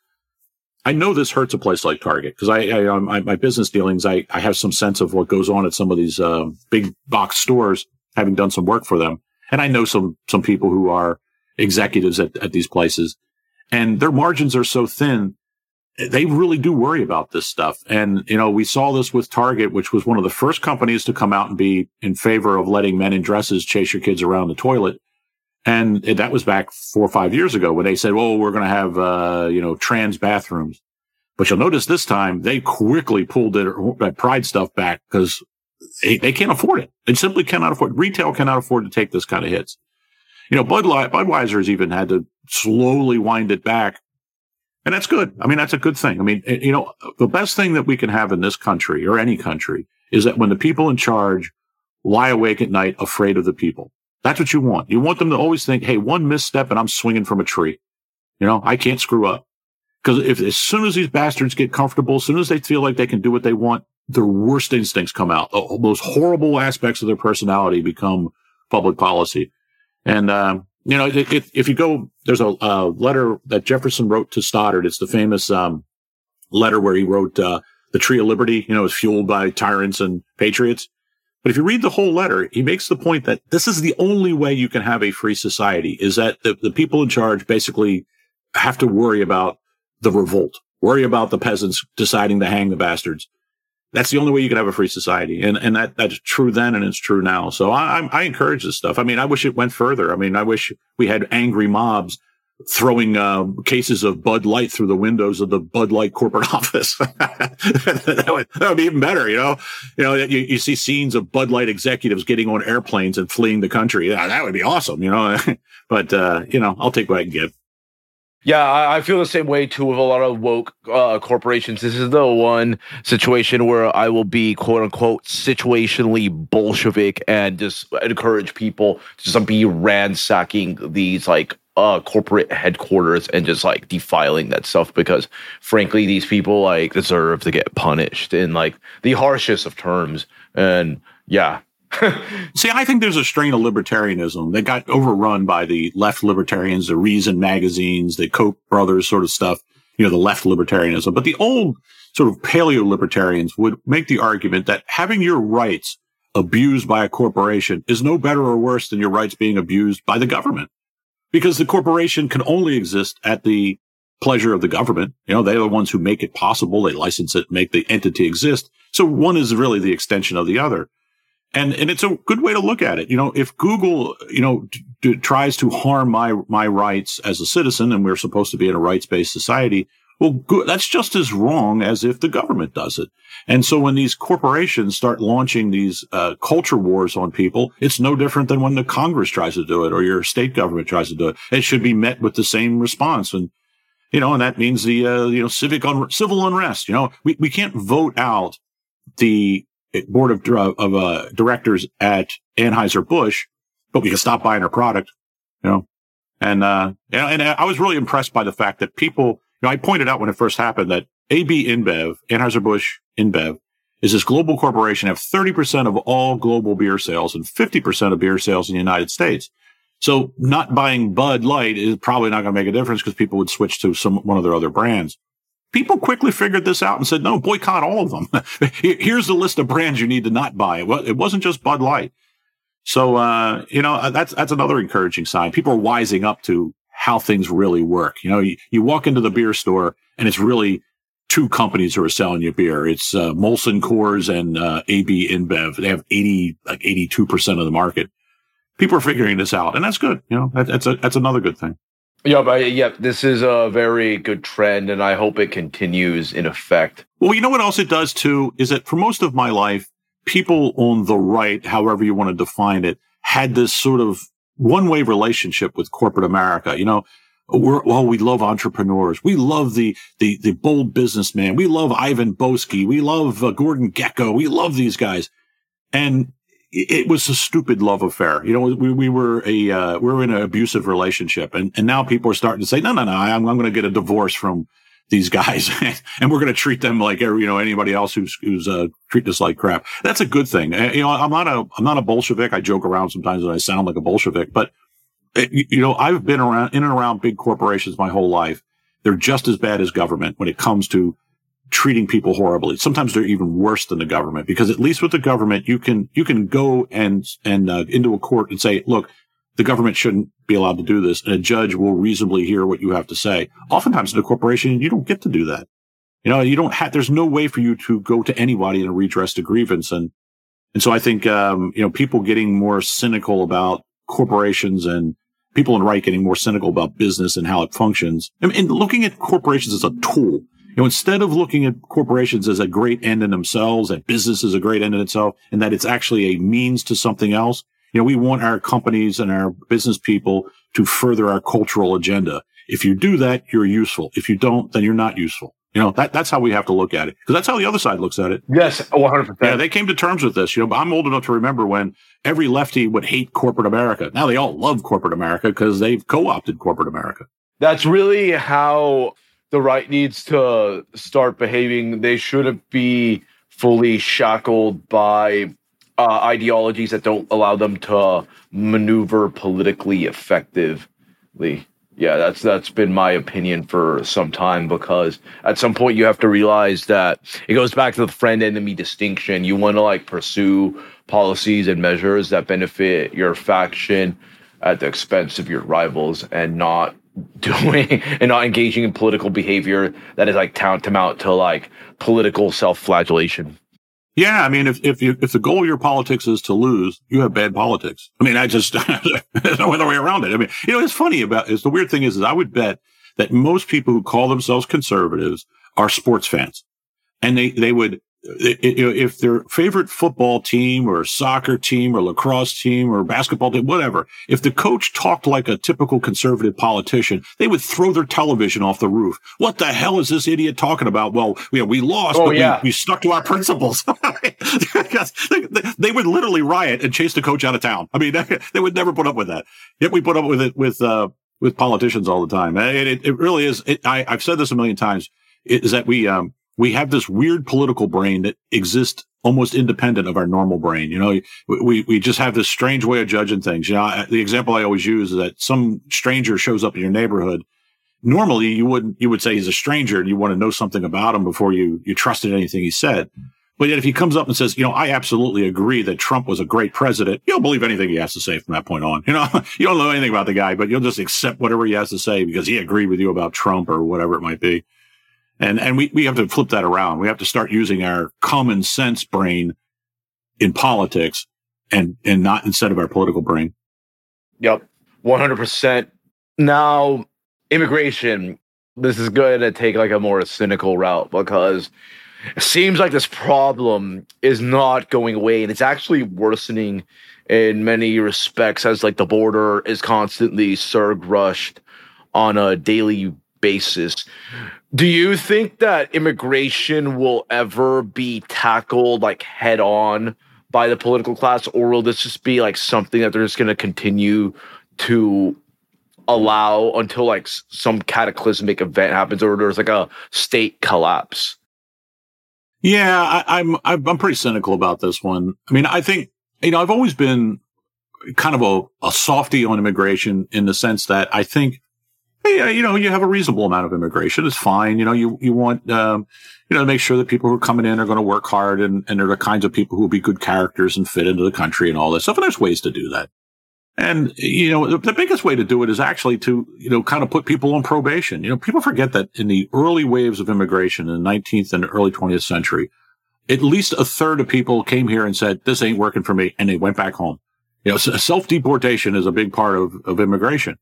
S2: I know this hurts a place like Target because I, I, I, my business dealings, I, I have some sense of what goes on at some of these, uh, big box stores, having done some work for them. And I know some, some people who are executives at, at these places and their margins are so thin they really do worry about this stuff. And, you know, we saw this with Target, which was one of the first companies to come out and be in favor of letting men in dresses chase your kids around the toilet. And that was back four or five years ago when they said, well, we're going to have, uh, you know, trans bathrooms. But you'll notice this time they quickly pulled that pride stuff back because they, they, can't afford it. They simply cannot afford Retail cannot afford to take this kind of hits. You know, Bud Budweiser's even had to slowly wind it back and that's good. I mean, that's a good thing. I mean, eh, you know, the best thing that we can have in this country or any country is that when the people in charge lie awake at night afraid of the people. That's what you want. You want them to always think, Hey, one misstep and I'm swinging from a tree. You know, I can't screw up. Cause if as soon as these bastards get comfortable, as soon as they feel like they can do what they want, their worst instincts come out. The most horrible aspects of their personality become public policy. And, um, you know, it, it, if you go, there's a, a, letter that Jefferson wrote to Stoddard. It's the famous um, letter where he wrote uh, the Tree of Liberty. You know, is fueled by tyrants and patriots. But if you read the whole letter, he makes the point that this is the only way you can have a free society is that the, the people in charge basically have to worry about the revolt, worry about the peasants deciding to hang the bastards that's the only way you can have a free society. And, and that, that's true then and it's true now. So I, I encourage this stuff. I mean, I wish it went further. I mean, I wish we had angry mobs throwing uh, cases of Bud Light through the windows of the Bud Light corporate office. that, would, that, would, be even better, you know. You know, you, you, see scenes of Bud Light executives getting on airplanes and fleeing the country. Yeah, that would be awesome, you know. but uh, you know, I'll take what I can get.
S1: Yeah, I feel the same way too with a lot of woke uh, corporations. This is the one situation where I will be quote unquote situationally Bolshevik and just encourage people to just be ransacking these like uh corporate headquarters and just like defiling that stuff because frankly these people like deserve to get punished in like the harshest of terms. And yeah,
S2: See, I think there's a strain of libertarianism that got overrun by the left libertarians, the Reason magazines, the Koch brothers sort of stuff, you know, the left libertarianism. But the old sort of paleo libertarians would make the argument that having your rights abused by a corporation is no better or worse than your rights being abused by the government. Because the corporation can only exist at the pleasure of the government. You know, they're the ones who make it possible. They license it, make the entity exist. So one is really the extension of the other. And, and it's a good way to look at it. You know, if Google, you know, d- d- tries to harm my, my rights as a citizen and we're supposed to be in a rights-based society, well, good. that's just as wrong as if the government does it. And so when these corporations start launching these uh, culture wars on people, it's no different than when the Congress tries to do it or your state government tries to do it. It should be met with the same response. And, you know, and that means the, uh, you know, civic, un- civil unrest. You know, we, we can't vote out the board of, of uh, directors at Anheuser-Busch, but we can stop buying their product, you know. And, uh, and, and I was really impressed by the fact that people, you know, I pointed out when it first happened that AB InBev, Anheuser-Busch InBev, is this global corporation have 30% of all global beer sales and 50% of beer sales in the United States. So not buying Bud Light is probably not going to make a difference because people would switch to some, one of their other brands people quickly figured this out and said, no, boycott all of them. Here's the list of brands you need to not buy. It wasn't just Bud Light. So, uh, you know, uh, that's, that's another encouraging sign. People are wising up to how things really work. You know, you, you walk into the beer store and it's really two companies who are selling you beer. It's, uh, Molson Coors and, uh, AB InBev. They have 80, like 82% of the market. People are figuring this out and that's good. You know, that, that's a, that's another good thing.
S1: Yeah, but yeah, this is a very good trend, and I hope it continues in effect.
S2: Well, you know what else it does too is that for most of my life, people on the right, however you want to define it, had this sort of one-way relationship with corporate America. You know, we're, well, we love entrepreneurs. We love the, the, the bold businessman. We love Ivan Boesky. We love uh, Gordon Gekko. We love these guys. And it was a stupid love affair. You know, we, we were a, uh, we were in an abusive relationship and, and now people are starting to say, no, no, no, I'm, I'm going to get a divorce from these guys and we're going to treat them like, you know, anybody else who's, who's, uh, treat us like crap. That's a good thing. Uh, you know, I'm not a, I'm not a Bolshevik. I joke around sometimes that I sound like a Bolshevik, but uh, you know, I've been around in and around big corporations my whole life. They're just as bad as government when it comes to treating people horribly. Sometimes they're even worse than the government because at least with the government, you can, you can go and, and, uh, into a court and say, look, the government shouldn't be allowed to do this. And a judge will reasonably hear what you have to say. Oftentimes in a corporation, you don't get to do that. You know, you don't have, there's no way for you to go to anybody and redress a grievance. And, and so I think, um, you know, people getting more cynical about corporations and people in the right getting more cynical about business and how it functions and, and looking at corporations as a tool you know, instead of looking at corporations as a great end in themselves, that business is a great end in itself, and that it's actually a means to something else, you know, we want our companies and our business people to further our cultural agenda. If you do that, you're useful. If you don't, then you're not useful. You know, that, that's how we have to look at it. Because that's how the other side looks at it.
S1: Yes, 100%.
S2: Yeah, they came to terms with this. You know, I'm old enough to remember when every lefty would hate corporate America. Now they all love corporate America because they've co-opted corporate America.
S1: That's really how the right needs to start behaving. They shouldn't be fully shackled by uh, ideologies that don't allow them to maneuver politically effectively. Yeah, that's that's been my opinion for some time because at some point you have to realize that it goes back to the friend enemy distinction. You want to like pursue policies and measures that benefit your faction at the expense of your rivals and not doing and not engaging in political behavior that is like tantamount to like political self-flagellation.
S2: Yeah, I mean, if if you, if the goal of your politics is to lose, you have bad politics. I mean, I just there's no other way around it. I mean, you know, it's funny about is the weird thing is, is I would bet that most people who call themselves conservatives are sports fans, and they they would if their favorite football team or soccer team or lacrosse team or basketball team, whatever, if the coach talked like a typical conservative politician, they would throw their television off the roof. What the hell is this idiot talking about? Well, you know, we lost, oh, but yeah. we, we, stuck to our principles. they, they, would literally riot and chase the coach out of town. I mean, they would never put up with that. Yet we put up with it with, uh, with politicians all the time. It, it, it really is. It, I, I've said this a million times is that we, um, we have this weird political brain that exists almost independent of our normal brain. You know, we, we just have this strange way of judging things. You know, the example I always use is that some stranger shows up in your neighborhood. Normally you wouldn't, you would say he's a stranger and you want to know something about him before you, you trusted anything he said. But yet if he comes up and says, you know, I absolutely agree that Trump was a great president, you'll believe anything he has to say from that point on. You know, you don't know anything about the guy, but you'll just accept whatever he has to say because he agreed with you about Trump or whatever it might be. And, and we, we have to flip that around. We have to start using our common sense brain in politics and, and not instead of our political brain.
S1: Yep. 100%. Now, immigration, this is going to take like a more cynical route because it seems like this problem is not going away and it's actually worsening in many respects as like the border is constantly surge rushed on a daily basis. Do you think that immigration will ever be tackled like head on by the political class, or will this just be like something that they're just going to continue to allow until like some cataclysmic event happens, or there's like a state collapse?
S2: Yeah, I, I'm I'm pretty cynical about this one. I mean, I think you know I've always been kind of a, a softy on immigration in the sense that I think hey, you know, you have a reasonable amount of immigration. It's fine. You know, you, you want, um, you know, to make sure that people who are coming in are going to work hard and, and they're the kinds of people who will be good characters and fit into the country and all this stuff. And there's ways to do that. And, you know, the, the biggest way to do it is actually to, you know, kind of put people on probation. You know, people forget that in the early waves of immigration in the 19th and early 20th century, at least a third of people came here and said, this ain't working for me. And they went back home. You know, self deportation is a big part of, of immigration.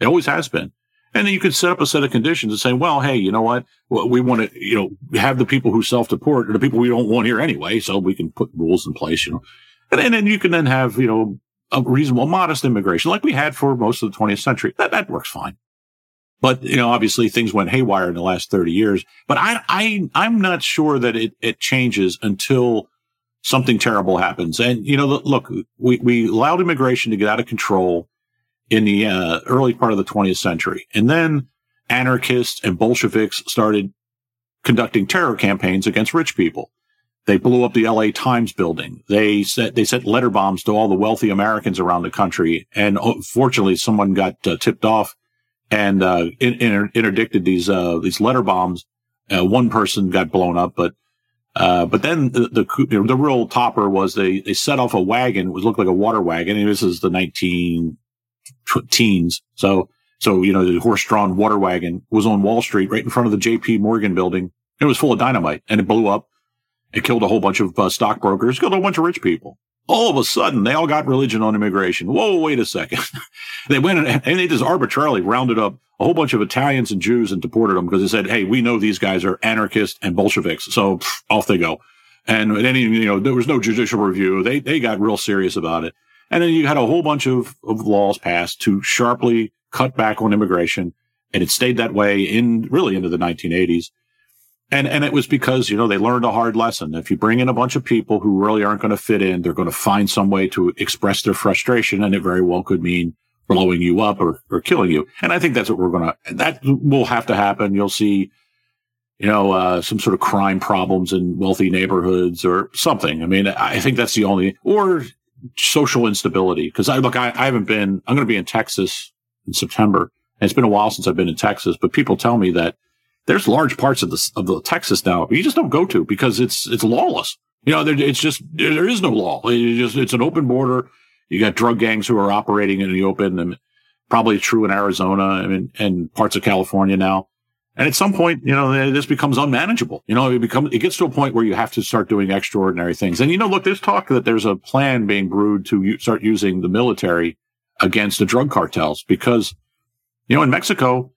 S2: It always has been. And then you could set up a set of conditions and say, well, hey, you know what? We want to, you know, have the people who self-deport or the people we don't want here anyway. So we can put rules in place, you know, and, and then you can then have, you know, a reasonable, modest immigration like we had for most of the 20th century. That, that works fine. But, you know, obviously things went haywire in the last 30 years, but I, I, I'm not sure that it, it changes until something terrible happens. And, you know, look, we, we allowed immigration to get out of control in the uh, early part of the 20th century. And then anarchists and Bolsheviks started conducting terror campaigns against rich people. They blew up the LA Times building. They set, they sent letter bombs to all the wealthy Americans around the country. And oh, fortunately, someone got uh, tipped off and, uh, in, in, interdicted these, uh, these letter bombs. Uh, one person got blown up, but, uh, but then the, the, the real topper was they, they set off a wagon. It looked like a water wagon. And this is the 19, teens. So, so, you know, the horse drawn water wagon was on Wall Street right in front of the JP Morgan building. It was full of dynamite and it blew up. It killed a whole bunch of uh, stockbrokers, killed a bunch of rich people. All of a sudden, they all got religion on immigration. Whoa, wait a second. they went and, and they just arbitrarily rounded up a whole bunch of Italians and Jews and deported them because they said, Hey, we know these guys are anarchists and Bolsheviks. So pff, off they go. And any, you know, there was no judicial review. They, they got real serious about it. And then you had a whole bunch of, of laws passed to sharply cut back on immigration. And it stayed that way in really into the 1980s. And, and it was because, you know, they learned a hard lesson. If you bring in a bunch of people who really aren't going to fit in, they're going to find some way to express their frustration. And it very well could mean blowing you up or, or killing you. And I think that's what we're going to, that will have to happen. You'll see, you know, uh, some sort of crime problems in wealthy neighborhoods or something. I mean, I think that's the only, or social instability. Cause I look, I, I haven't been, I'm going to be in Texas in September. And it's been a while since I've been in Texas, but people tell me that there's large parts of the, of the Texas now you just don't go to because it's, it's lawless. You know, there, it's just, there is no law. It's just, it's an open border. You got drug gangs who are operating in the open and probably true in Arizona and, and parts of California now. And at some point, you know, this becomes unmanageable. You know, it becomes, it gets to a point where you have to start doing extraordinary things. And, you know, look, there's talk that there's a plan being brewed to u- start using the military against the drug cartels because, you know, in Mexico,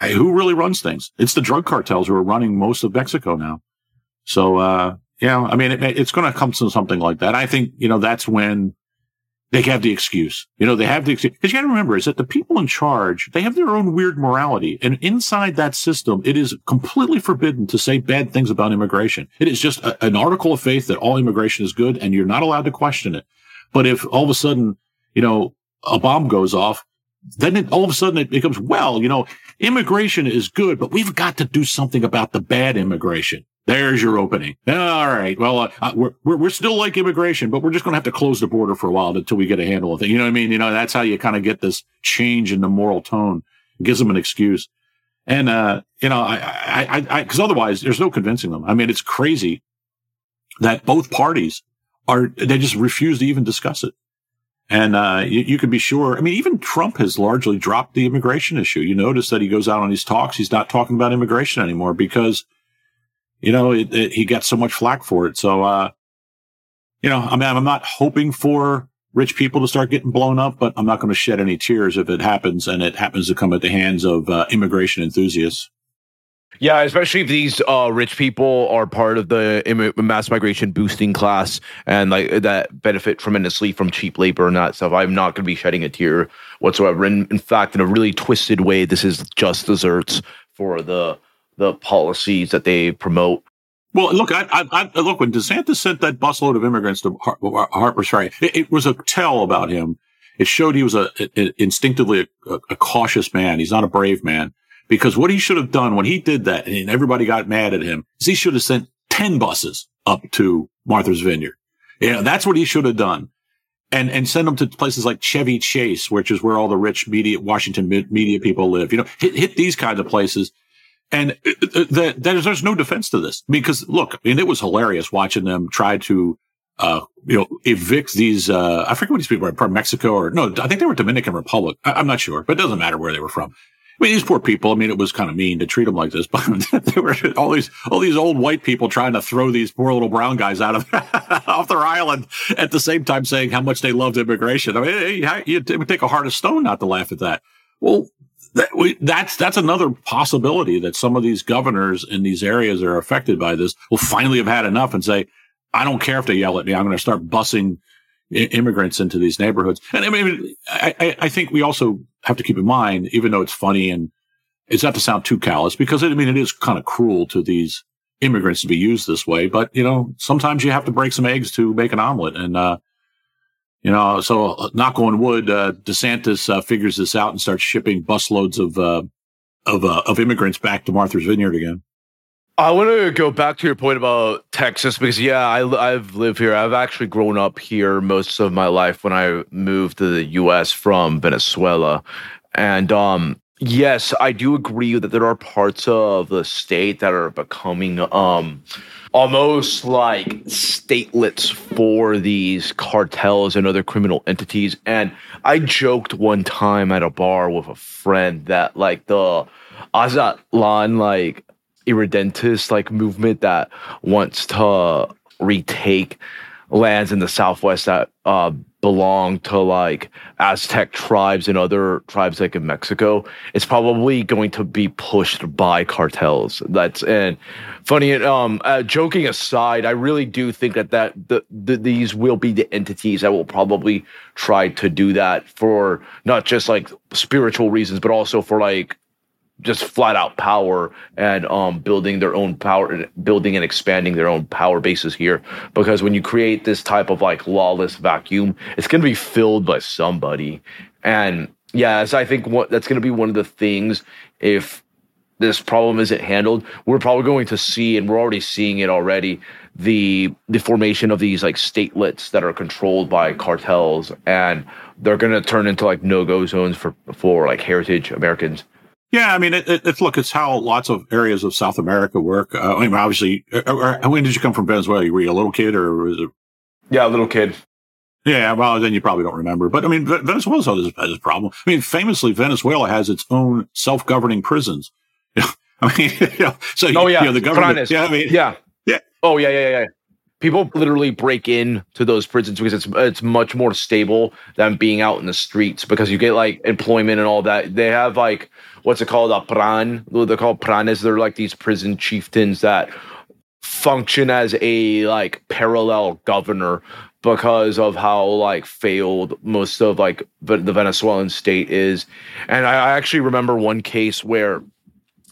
S2: who really runs things? It's the drug cartels who are running most of Mexico now. So, uh, yeah, I mean, it, it's going to come to something like that. I think, you know, that's when they have the excuse. You know, they have the excuse. Because you got to remember is that the people in charge, they have their own weird morality. And inside that system, it is completely forbidden to say bad things about immigration. It is just a, an article of faith that all immigration is good and you're not allowed to question it. But if all of a sudden, you know, a bomb goes off, then it, all of a sudden it becomes, well, you know, immigration is good, but we've got to do something about the bad immigration. There's your opening. All right. Well, uh, uh, we're, we're, we're still like immigration, but we're just going to have to close the border for a while until we get a handle of it. You know what I mean? You know, that's how you kind of get this change in the moral tone. It gives them an excuse. And, uh, you know, I, I, I, I, cause otherwise there's no convincing them. I mean, it's crazy that both parties are, they just refuse to even discuss it. And, uh, you, you can be sure. I mean, even Trump has largely dropped the immigration issue. You notice that he goes out on his talks. He's not talking about immigration anymore because you know, it, it, he got so much flack for it. So, uh, you know, I mean, I'm not hoping for rich people to start getting blown up, but I'm not going to shed any tears if it happens and it happens to come at the hands of uh, immigration enthusiasts.
S1: Yeah, especially if these uh, rich people are part of the mass migration boosting class and like that benefit tremendously from cheap labor and that stuff. I'm not going to be shedding a tear whatsoever. And in fact, in a really twisted way, this is just desserts for the the policies that they promote.
S2: Well, look, I, I, I, look when DeSantis sent that busload of immigrants to Har- Harper's Ferry, it, it, was a tell about him. It showed he was a, a instinctively a, a, cautious man. He's not a brave man because what he should have done when he did that and everybody got mad at him is he should have sent 10 buses up to Martha's Vineyard. You know, that's what he should have done. And, and send them to places like Chevy Chase, which is where all the rich media, Washington media people live. You know, hit, hit these kinds of places and uh, uh, the, there's, there's no defense to this because look, I mean, it was hilarious watching them try to, uh, you know, evict these, uh, I forget what these people were from Mexico or no, I think they were Dominican Republic. I, am not sure, but it doesn't matter where they were from. I mean, these poor people. I mean, it was kind of mean to treat them like this, but they were all these all these old white people trying to throw these poor little brown guys out of off their island at the same time saying how much they loved immigration. I mean, it would take a heart of stone not to laugh at that. Well, that we, that's that's another possibility that some of these governors in these areas are affected by this will finally have had enough and say, I don't care if they yell at me. I'm going to start busing immigrants into these neighborhoods. And I mean, I, I think we also have to keep in mind, even though it's funny and it's not to sound too callous, because it, I mean, it is kind of cruel to these immigrants to be used this way. But you know, sometimes you have to break some eggs to make an omelet, and uh, you know, so knock on wood, uh, DeSantis uh, figures this out and starts shipping busloads of uh, of uh, of immigrants back to Martha's Vineyard again.
S1: I want to go back to your point about Texas because yeah, I I've lived here. I've actually grown up here most of my life when I moved to the U.S. from Venezuela, and um, yes, I do agree that there are parts of the state that are becoming um almost like statelets for these cartels and other criminal entities. And I joked one time at a bar with a friend that like the Aztlan like irredentist like movement that wants to retake lands in the southwest that uh, belong to like Aztec tribes and other tribes like in Mexico, it's probably going to be pushed by cartels. That's and funny. Um, uh, joking aside, I really do think that that the, the, these will be the entities that will probably try to do that for not just like spiritual reasons, but also for like just flat out power and um, building their own power, building and expanding their own power bases here. Because when you create this type of like lawless vacuum, it's going to be filled by somebody. And yes, I think what that's going to be one of the things if this problem isn't handled, we're probably going to see, and we're already seeing it already, the the formation of these like statelets that are controlled by cartels, and they're going to turn into like no go zones for for like heritage Americans
S2: yeah, I mean, it, it, it's look, it's how lots of areas of South America work. Uh, I mean, obviously, uh, uh, when did you come from Venezuela? Were you a little kid or was it?
S1: Yeah, a little kid.
S2: Yeah, well, then you probably don't remember. But I mean, Venezuela has this problem. I mean, famously, Venezuela has its own self-governing prisons. I mean, you know, so
S1: oh yeah,
S2: you know, the government. Yeah, I mean,
S1: yeah,
S2: Yeah.
S1: Oh yeah, yeah, yeah. yeah. People literally break in to those prisons because it's it's much more stable than being out in the streets because you get like employment and all that. They have like what's it called a pran? They're called pranes. They're like these prison chieftains that function as a like parallel governor because of how like failed most of like the the Venezuelan state is. And I, I actually remember one case where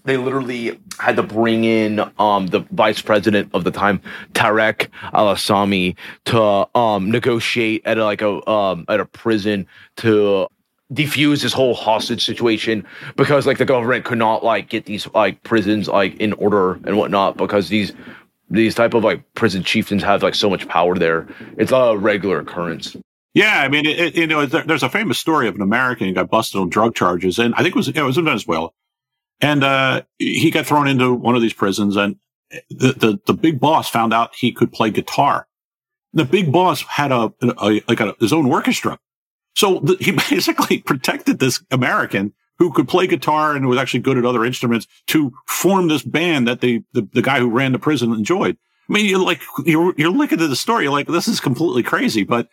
S1: they literally had to bring in um, the vice president of the time, Tareck El Aissami, to um, negotiate at a, like a um, at a prison to defuse this whole hostage situation because like the government could not like get these like prisons like in order and whatnot because these these type of like prison chieftains have like so much power there. It's a regular occurrence.
S2: Yeah, I mean, it, it, you know, there, there's a famous story of an American who got busted on drug charges, and I think it was it was in Venezuela, and uh, he got thrown into one of these prisons, and the, the the big boss found out he could play guitar. The big boss had a, a like a, his own orchestra, so he basically protected this American who could play guitar and was actually good at other instruments to form this band that the the, the guy who ran the prison enjoyed. I mean, you're like you're you're looking at the story, you're like this is completely crazy, but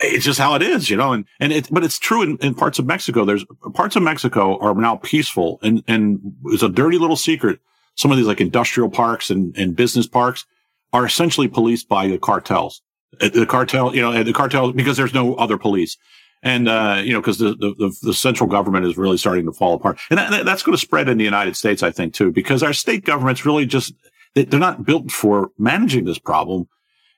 S2: it's just how it is, you know, and, and it, but it's true in, in parts of Mexico. There's parts of Mexico are now peaceful and, and it's a dirty little secret. Some of these like industrial parks and, and business parks are essentially policed by the cartels. Uh, The cartel, you know, the cartel, because there's no other police. And, uh, you know, cause the, the, the central government is really starting to fall apart. And that, that's going to spread in the United States, I think, too, because our state governments really just, they, they're not built for managing this problem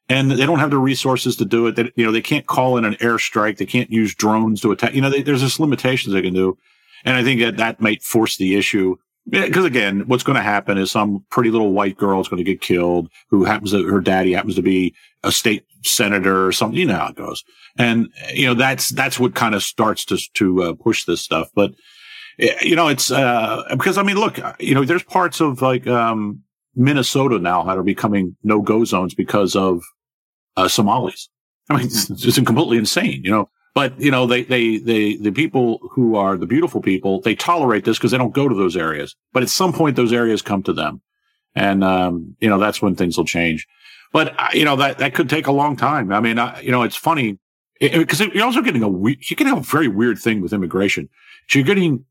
S2: and they don't have the resources to do it. They, you know, they can't call in an airstrike. They can't use drones to attack. You know, they, there's just limitations they can do. And I think that that might force the issue. Because again, what's going to happen is some pretty little white girl is going to get killed who happens to, her daddy happens to be a state senator or something. You know how it goes. And, you know, that's, that's what kind of starts to, to uh, push this stuff. But, eh, you know, it's, uh, because I mean, look, you know, there's parts of like, um, Minnesota now that are becoming no go zones because of uh, Somalis. I mean, it's just completely insane, you know. But you know, they they they the people who are the beautiful people, they tolerate this because they don't go to those areas. But at some point, those areas come to them, and um, you know that's when things will change. But uh, you know that that could take a long time. I mean, I, you know, it's funny because you're also getting a we- you can have a very weird thing with immigration. So you're getting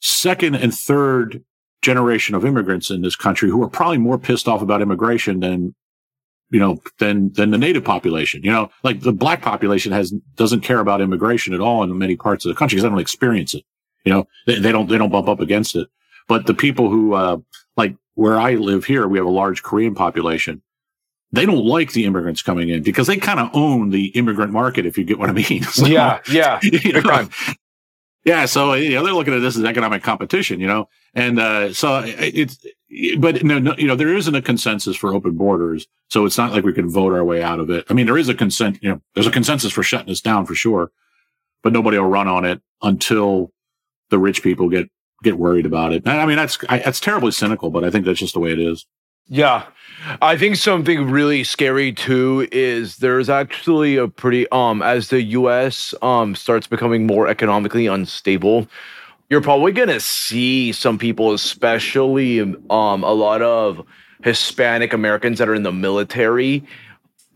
S2: second and third generation of immigrants in this country who are probably more pissed off about immigration than you know than than the native population you know? Like the black population has doesn't care about immigration at all in many parts of the country because they don't experience it you know? They, they don't they don't bump up against it. But the people who uh like where i live here we have a large korean population. They don't like the immigrants coming in because they kind of own the immigrant market if you get what i mean. So,
S1: yeah, yeah.
S2: you
S1: Big
S2: know, yeah, so you know they're looking at this as economic competition, you know, and uh, so it's but no, no, you know there isn't a consensus for open borders, so it's not like we can vote our way out of it. I mean, there is a consent, you know, there's a consensus for shutting this down for sure, but nobody will run on it until the rich people get get worried about it. I mean, that's I, that's terribly cynical, but I think that's just the way it is.
S1: Yeah. I think something really scary too is there's actually a pretty um as the US um starts becoming more economically unstable, you're probably going to see some people especially um a lot of Hispanic Americans that are in the military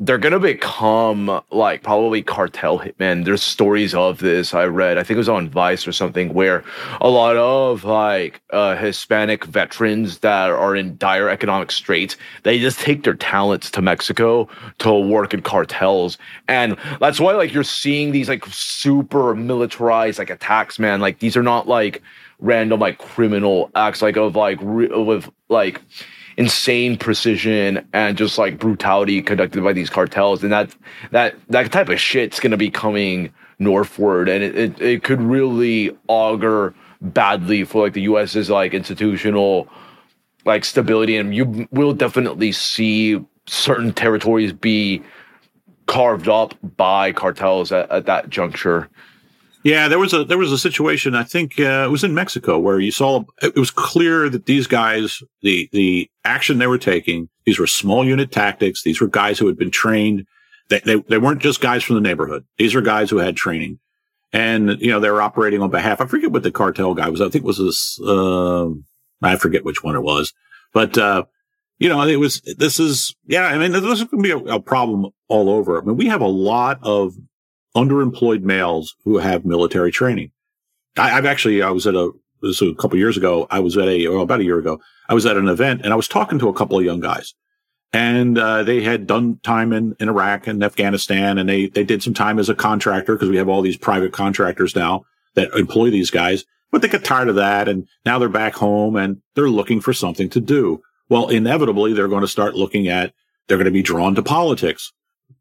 S1: they're gonna become like probably cartel hitmen. There's stories of this I read. I think it was on Vice or something where a lot of like uh, Hispanic veterans that are in dire economic straits, they just take their talents to Mexico to work in cartels, and that's why like you're seeing these like super militarized like attacks, man. Like these are not like random like criminal acts like of like re- with like insane precision and just like brutality conducted by these cartels. And that that that type of shit's gonna be coming northward. And it, it, it could really augur badly for like the us's like institutional like stability. And you will definitely see certain territories be carved up by cartels at, at that juncture
S2: Yeah, there was a there was a situation. I think uh, it was in Mexico where you saw it was clear that these guys, the the action they were taking, these were small unit tactics. These were guys who had been trained. They they, they weren't just guys from the neighborhood. These were guys who had training, and you know they were operating on behalf. I forget what the cartel guy was. I think it was this. Uh, I forget which one it was, but, uh, you know, it was, this is, yeah, I mean, this is going to be a, a problem all over. I mean, we have a lot of underemployed males who have military training. I, have actually, I was at a, this was a couple years ago. I was at a, or about a year ago, I was at an event and I was talking to a couple of young guys and uh, they had done time in, in Iraq and Afghanistan, and they they did some time as a contractor because we have all these private contractors now that employ these guys. But they got tired of that, and now they're back home and they're looking for something to do. Well, inevitably, they're going to start looking at they're going to be drawn to politics,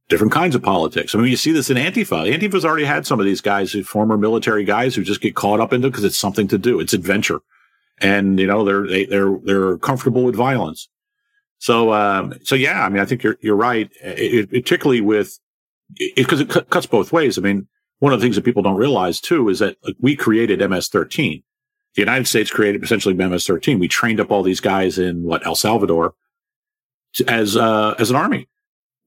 S2: different kinds of politics. I mean, you see this in Antifa. Antifa's already had some of these guys, former military guys, who just get caught up into because it's something to do. It's adventure, and you know they're they, they're they're comfortable with violence. So, um, so yeah, I mean, I think you're, you're right. It, it, particularly with, because it, it cu- cuts both ways. I mean, one of the things that people don't realize too is that like, we created MS-13. The United States created essentially MS-13. We trained up all these guys in what El Salvador to, as uh, as an army.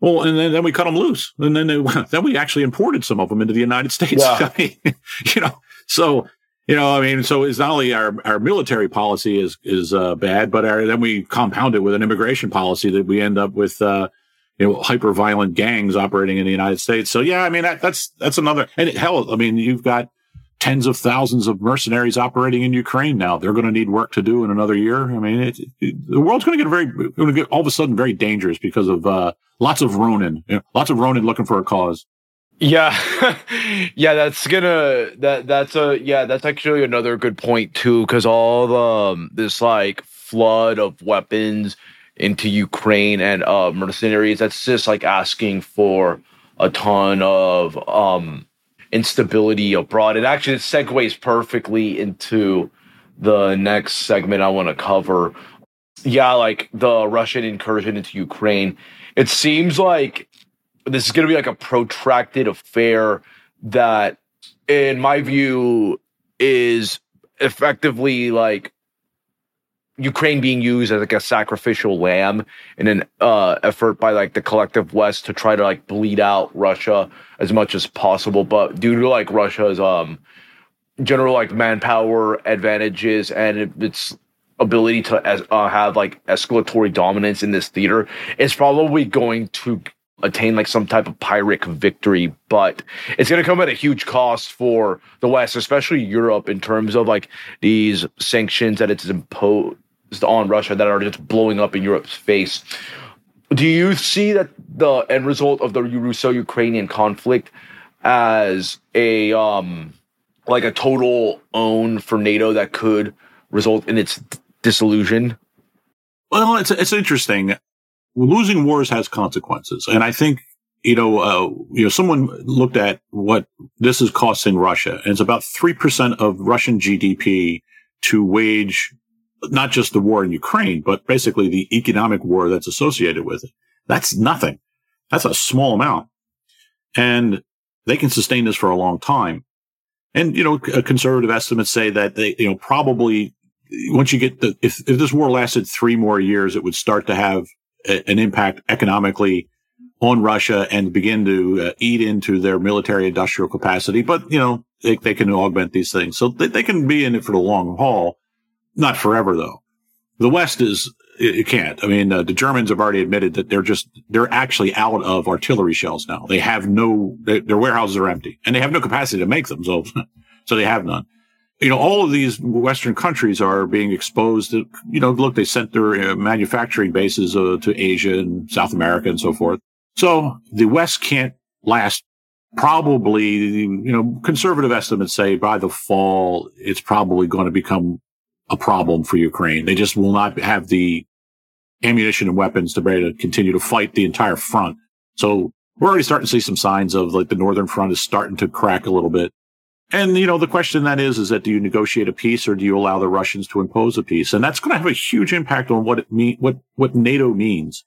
S2: Well, and then, then we cut them loose, and then they, then we actually imported some of them into the United States. Yeah. I mean, you know, so you know, I mean, so it's not only our, our military policy is is uh, bad, but our, then we compound it with an immigration policy that we end up with, uh, you know, hyper violent gangs operating in the United States. So yeah, I mean, that, that's that's another. And hell, I mean, you've got tens of thousands of mercenaries operating in Ukraine now. They're going to need work to do in another year. I mean, it, it, the world's going to get very, going to get all of a sudden very dangerous because of uh, lots of Ronin, you know, lots of Ronin looking for a cause.
S1: Yeah. yeah, that's gonna that that's a yeah, that's actually another good point too cuz all the um, this like flood of weapons into Ukraine and uh mercenaries that's just like asking for a ton of um instability abroad. It actually segues perfectly into the next segment I want to cover. Yeah, like the Russian incursion into Ukraine. It seems like this is going to be like a protracted affair that, in my view, is effectively like Ukraine being used as like a sacrificial lamb in an uh, effort by like the collective West to try to like bleed out Russia as much as possible. But due to like Russia's um general like manpower advantages and its ability to uh, have like escalatory dominance in this theater, it's probably going to attain like some type of pyrrhic victory, but it's going to come at a huge cost for the West, especially Europe, in terms of like these sanctions that it's imposed on Russia that are just blowing up in Europe's face. Do you see that the end result of the Russo-Ukrainian conflict as a um like a total own for NATO that could result in its dissolution?
S2: Well, it's it's interesting losing wars has consequences. And I think, you know, uh, you know, someone looked at what this is costing Russia and it's about 3% of Russian GDP to wage not just the war in Ukraine, but basically the economic war that's associated with it. That's nothing. That's a small amount. And they can sustain this for a long time. And, you know, conservative estimates say that they, you know, probably once you get the, if, if this war lasted three more years, it would start to have an impact economically on Russia and begin to uh, eat into their military industrial capacity. But, you know, they, they can augment these things. So they, they, can be in it for the long haul, not forever though. The West is, it, can't. I mean, uh, the Germans have already admitted that they're just, they're actually out of artillery shells now. They have no, they, their warehouses are empty and they have no capacity to make them. So, so they have none you know, all of these Western countries are being exposed to, you know, look, they sent their uh, manufacturing bases uh, to Asia and South America and so forth. So the West can't last probably, you know, conservative estimates say by the fall, it's probably going to become a problem for Ukraine. They just will not have the ammunition and weapons to be able to continue to fight the entire front. So we're already starting to see some signs of like the northern front is starting to crack a little bit. And, you know, the question then is, is that do you negotiate a peace or do you allow the Russians to impose a peace? And that's going to have a huge impact on what it mean, what, what NATO means.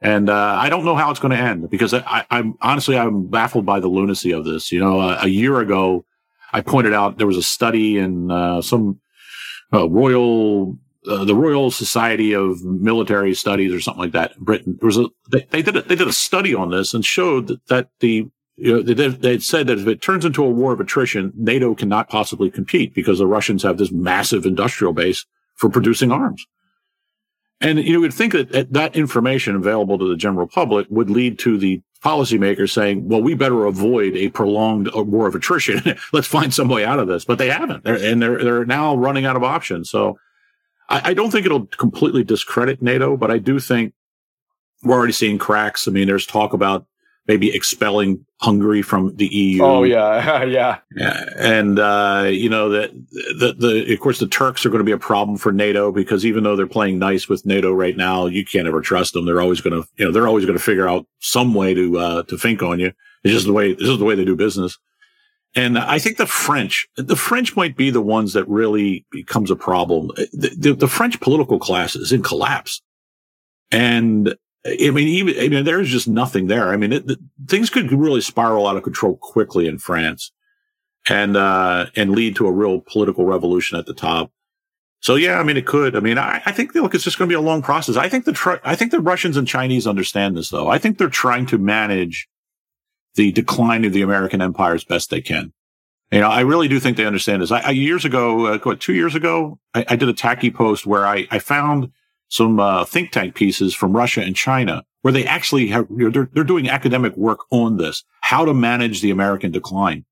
S2: And, uh, I don't know how it's going to end because I, am honestly, I'm baffled by the lunacy of this. You know, uh, a year ago, I pointed out there was a study in, uh, some, uh, Royal, uh, the Royal Society of Military Studies or something like that in Britain. There was a, they, they did a, they did a study on this and showed that, that the you know, they, said that if it turns into a war of attrition, NATO cannot possibly compete because the Russians have this massive industrial base for producing arms. And you know, would think that that information available to the general public would lead to the policymakers saying, well, we better avoid a prolonged uh, war of attrition. Let's find some way out of this. But they haven't. They're, and they're, they're now running out of options. So I, I don't think it'll completely discredit NATO, but I do think we're already seeing cracks. I mean, there's talk about maybe expelling Hungary from the EU.
S1: Oh yeah, yeah.
S2: And uh, you know that the, the of course the Turks are going to be a problem for NATO because even though they're playing nice with NATO right now, you can't ever trust them. They're always going to you know they're always going to figure out some way to uh, to think on you. It's just the way this is the way they do business. And I think the French, the French might be the ones that really becomes a problem. The, the, the French political class is in collapse. And I mean, even, I mean, there's just nothing there. I mean, it, things could really spiral out of control quickly in France and, uh, and lead to a real political revolution at the top. So yeah, I mean, it could. I mean, I, I think, look, it's just going to be a long process. I think the, tr- I think the Russians and Chinese understand this though. I think they're trying to manage the decline of the American empire as best they can. You know, I really do think they understand this. I, I years ago, uh, what, two years ago, I, I, did a Taki post where I, I found some uh, think tank pieces from Russia and China where they actually have, you know, they're, they're doing academic work on this, how to manage the American decline.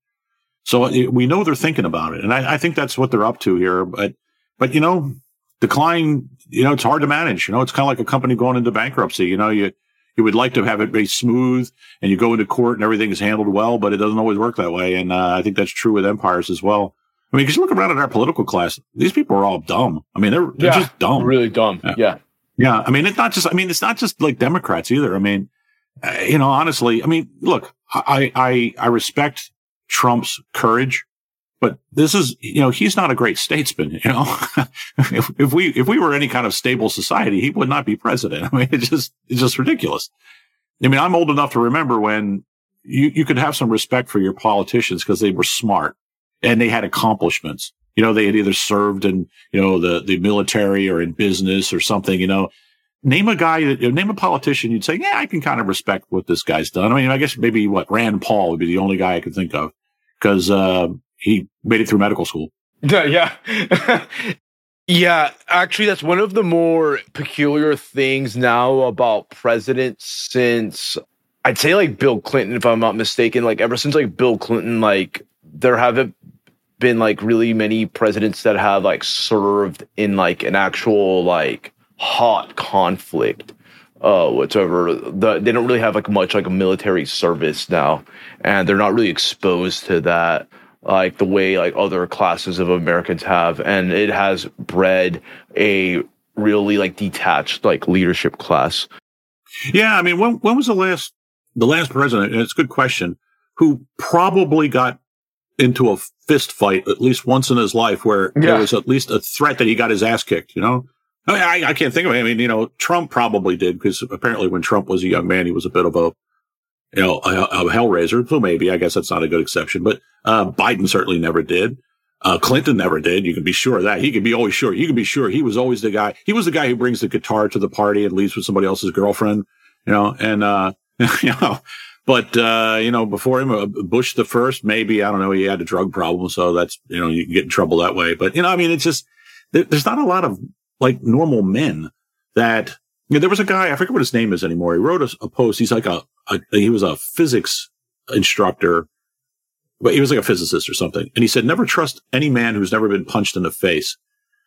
S2: So it, we know they're thinking about it. And I, I, think that's what they're up to here. But, but, you know, decline, you know, it's hard to manage. You know, it's kind of like a company going into bankruptcy. You know, you, you would like to have it be smooth and you go into court and everything is handled well, but it doesn't always work that way. And uh, I think that's true with empires as well. I mean, because you look around at our political class, these people are all dumb. I mean, they're, they're yeah, just dumb.
S1: Really dumb. Yeah. yeah.
S2: yeah. I mean, it's not just, I mean, it's not just like Democrats either. I mean, uh, you know, honestly, I mean, look, I, I, I respect Trump's courage, but this is, you know, he's not a great statesman. You know, if, if we, if we were any kind of stable society, he would not be president. I mean, it's just, it's just ridiculous. I mean, I'm old enough to remember when you, you could have some respect for your politicians because they were smart and they had accomplishments. You know, they had either served in, you know, the, the military or in business or something, you know, name a guy name a politician. You'd say, yeah, I can kind of respect what this guy's done. I mean, I guess maybe what Rand Paul would be the only guy I could think of because, uh, he made it through medical school.
S1: Yeah. yeah. Actually, that's one of the more peculiar things now about presidents since I'd say like Bill Clinton, if I'm not mistaken, like ever since like Bill Clinton, like there haven't been like really many presidents that have like served in like an actual like hot conflict uh whatever the, they don't really have like much like a military service now and they're not really exposed to that like the way like other classes of americans have and it has bred a really like detached like leadership class.
S2: Yeah i mean when, when was the last the last president and it's a good question who probably got into a fist fight at least once in his life where yeah. there was at least a threat that he got his ass kicked, you know? I, mean, I, I can't think of it. I mean, you know, Trump probably did because apparently when Trump was a young man, he was a bit of a, you know, a, a hellraiser. So maybe, I guess that's not a good exception, but, uh, Biden certainly never did. Uh, Clinton never did. You can be sure of that. He can be always sure. You can be sure he was always the guy. He was the guy who brings the guitar to the party and leaves with somebody else's girlfriend, you know, and, uh, you know, but, uh, you know, before him, uh, Bush the first, maybe, I don't know, he had a drug problem. So that's, you know, you can get in trouble that way. But, you know, I mean, it's just, there, there's not a lot of like normal men that, you know, there was a guy, I forget what his name is anymore. He wrote a, a post. He's like a, a, he was a physics instructor, but he was like a physicist or something. And he said, never trust any man who's never been punched in the face.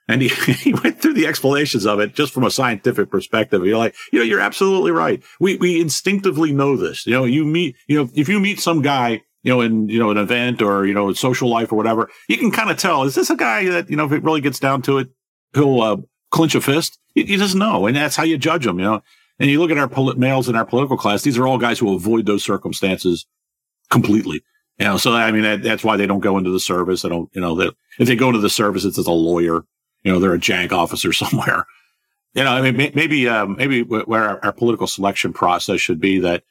S2: And he, he went through the explanations of it just from a scientific perspective. You're like, you know, you're absolutely right. We, we instinctively know this. You know, you meet, you know, if you meet some guy, you know, in, you know, an event or, you know, social life or whatever, you can kind of tell, is this a guy that, you know, if it really gets down to it, he'll, uh, clinch a fist? He, he doesn't know. And that's how you judge them, you know. And you look at our males in our political class, these are all guys who avoid those circumstances completely. You know, so I mean, that, that's why they don't go into the service. They don't, you know, if they go into the service, it's as a lawyer you know, they're a JAG officer somewhere. You know, I mean, maybe, um, maybe where our, our, political selection process should be that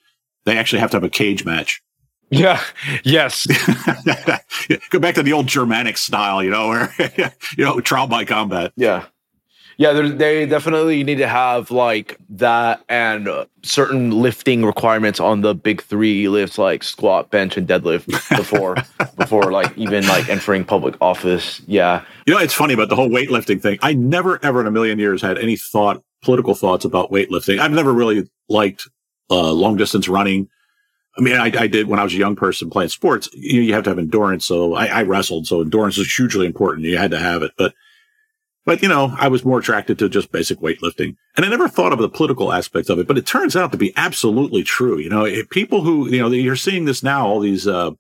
S2: they actually have to have a cage match.
S1: Yeah. Yes.
S2: Go back to the old Germanic style, you know, where, you know, trial by combat.
S1: Yeah. Yeah, they definitely need to have like that and certain lifting requirements on the big three lifts, like squat, bench, and deadlift before before like even like entering public office. Yeah,
S2: you know it's funny about the whole weightlifting thing. I never ever in a million years had any thought, political thoughts about weightlifting. I've never really liked uh, long distance running. I mean, I, I, did when I was a young person playing sports. You, you have to have endurance. So I, I wrestled. So endurance is hugely important. You had to have it, but but, you know, I was more attracted to just basic weightlifting. And I never thought of the political aspect of it, but it turns out to be absolutely true. You know, people who, you know, you're seeing this now, all these, uh,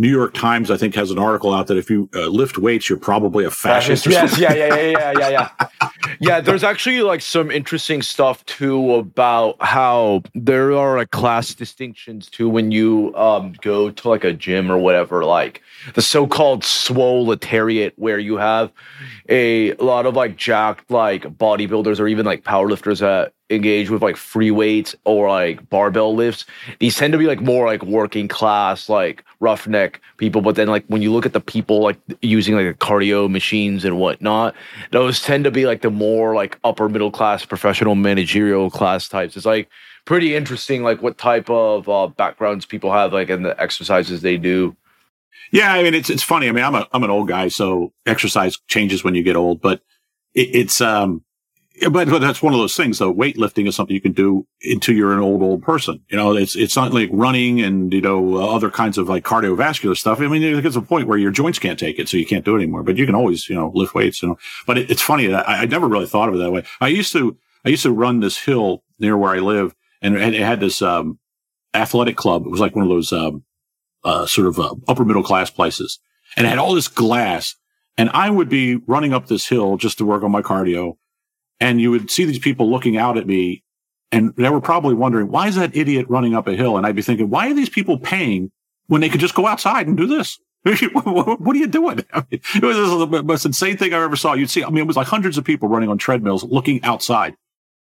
S2: New York Times, I think, has an article out that if you uh, lift weights, you're probably a fascist.
S1: Yes, yeah, yeah, yeah, yeah, yeah, yeah. yeah, there's actually like some interesting stuff too about how there are like class distinctions too when you um, go to like a gym or whatever, like the so-called swoletariat, where you have a lot of like jacked like bodybuilders or even like powerlifters that engage with like free weights or like barbell lifts these tend to be like more like working class like roughneck people. But then like when you look at the people like using like cardio machines and whatnot those tend to be like the more like upper middle class professional managerial class types. It's like pretty interesting like what type of uh, backgrounds people have like and the exercises they do.
S2: Yeah i mean it's it's funny. I mean i'm a i'm an old guy so exercise changes when you get old. But it, it's um but, but that's one of those things though. Weightlifting is something you can do until you're an old, old person. You know, it's, it's not like running and, you know, other kinds of like cardiovascular stuff. I mean, it gets a point where your joints can't take it. So you can't do it anymore, but you can always, you know, lift weights, you know, but it, it's funny that I, I never really thought of it that way. I used to, I used to run this hill near where I live and it had this, um, athletic club. It was like one of those, um, uh, sort of uh, upper middle class places and it had all this glass and I would be running up this hill just to work on my cardio and you would see these people looking out at me and they were probably wondering, why is that idiot running up a hill? And I'd be thinking, why are these people paying when they could just go outside and do this? what are you doing? I mean, it was the most insane thing I ever saw. You'd see, I mean, it was like hundreds of people running on treadmills looking outside.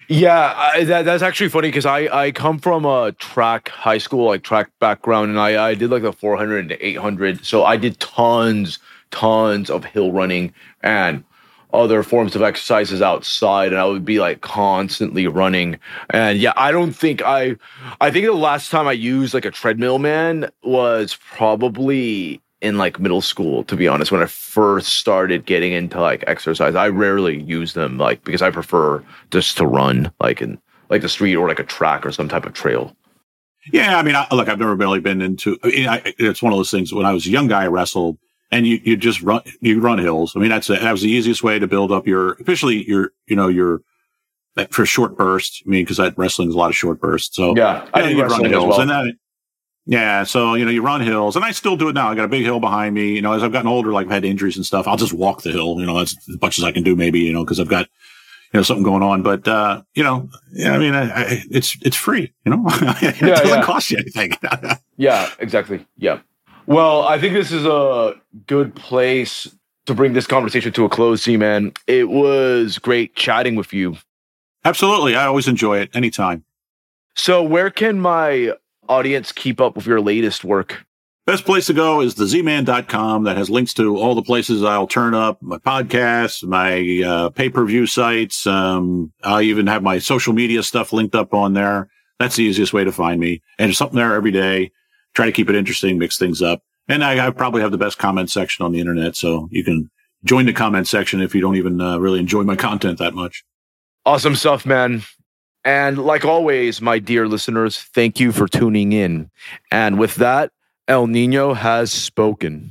S1: Yeah, I, that, that's actually funny because I, I come from a track high school, like track background, and I, I did like the 400 and 800. So I did tons, tons of hill running. And other forms of exercises outside and I would be like constantly running. And yeah, I don't think I I think the last time I used like a treadmill man was probably in like middle school to be honest when I first started getting into like exercise. I rarely use them like because I prefer just to run like in like the street or like a track or some type of trail.
S2: Yeah, I mean, I, look, I've never really been into. I, it's one of those things. When I was a young guy, I wrestled and you, you just run, you run hills. I mean, that's, that was the easiest way to build up your, especially your, you know, your, for short bursts. I mean, cause that wrestling is a lot of short bursts. So
S1: yeah,
S2: I you, run hills well. and that, yeah. So, you know, you run hills and I still do it now. I got a big hill behind me. You know, as I've gotten older, like I've had injuries and stuff, I'll just walk the hill, you know, that's as much as I can do maybe, you know, cause I've got, you know, something going on, but, uh, you know, yeah, I mean, I, I, it's, it's free, you know, it yeah, doesn't yeah. cost you anything.
S1: yeah, exactly. Yeah. Well, I think this is a good place to bring this conversation to a close, Z man. It was great chatting with you.
S2: Absolutely. I always enjoy it anytime.
S1: So, where can my audience keep up with your latest work?
S2: Best place to go is the zman.com that has links to all the places I'll turn up my podcasts, my uh, pay per view sites. Um, I'll even have my social media stuff linked up on there. That's the easiest way to find me. And there's something there every day try to keep it interesting, mix things up. And I, I, probably have the best comment section on the internet. So you can join the comment section if you don't even uh, really enjoy my content that much.
S1: Awesome stuff, man. And like always, my dear listeners, thank you for tuning in. And with that, El Nino has spoken.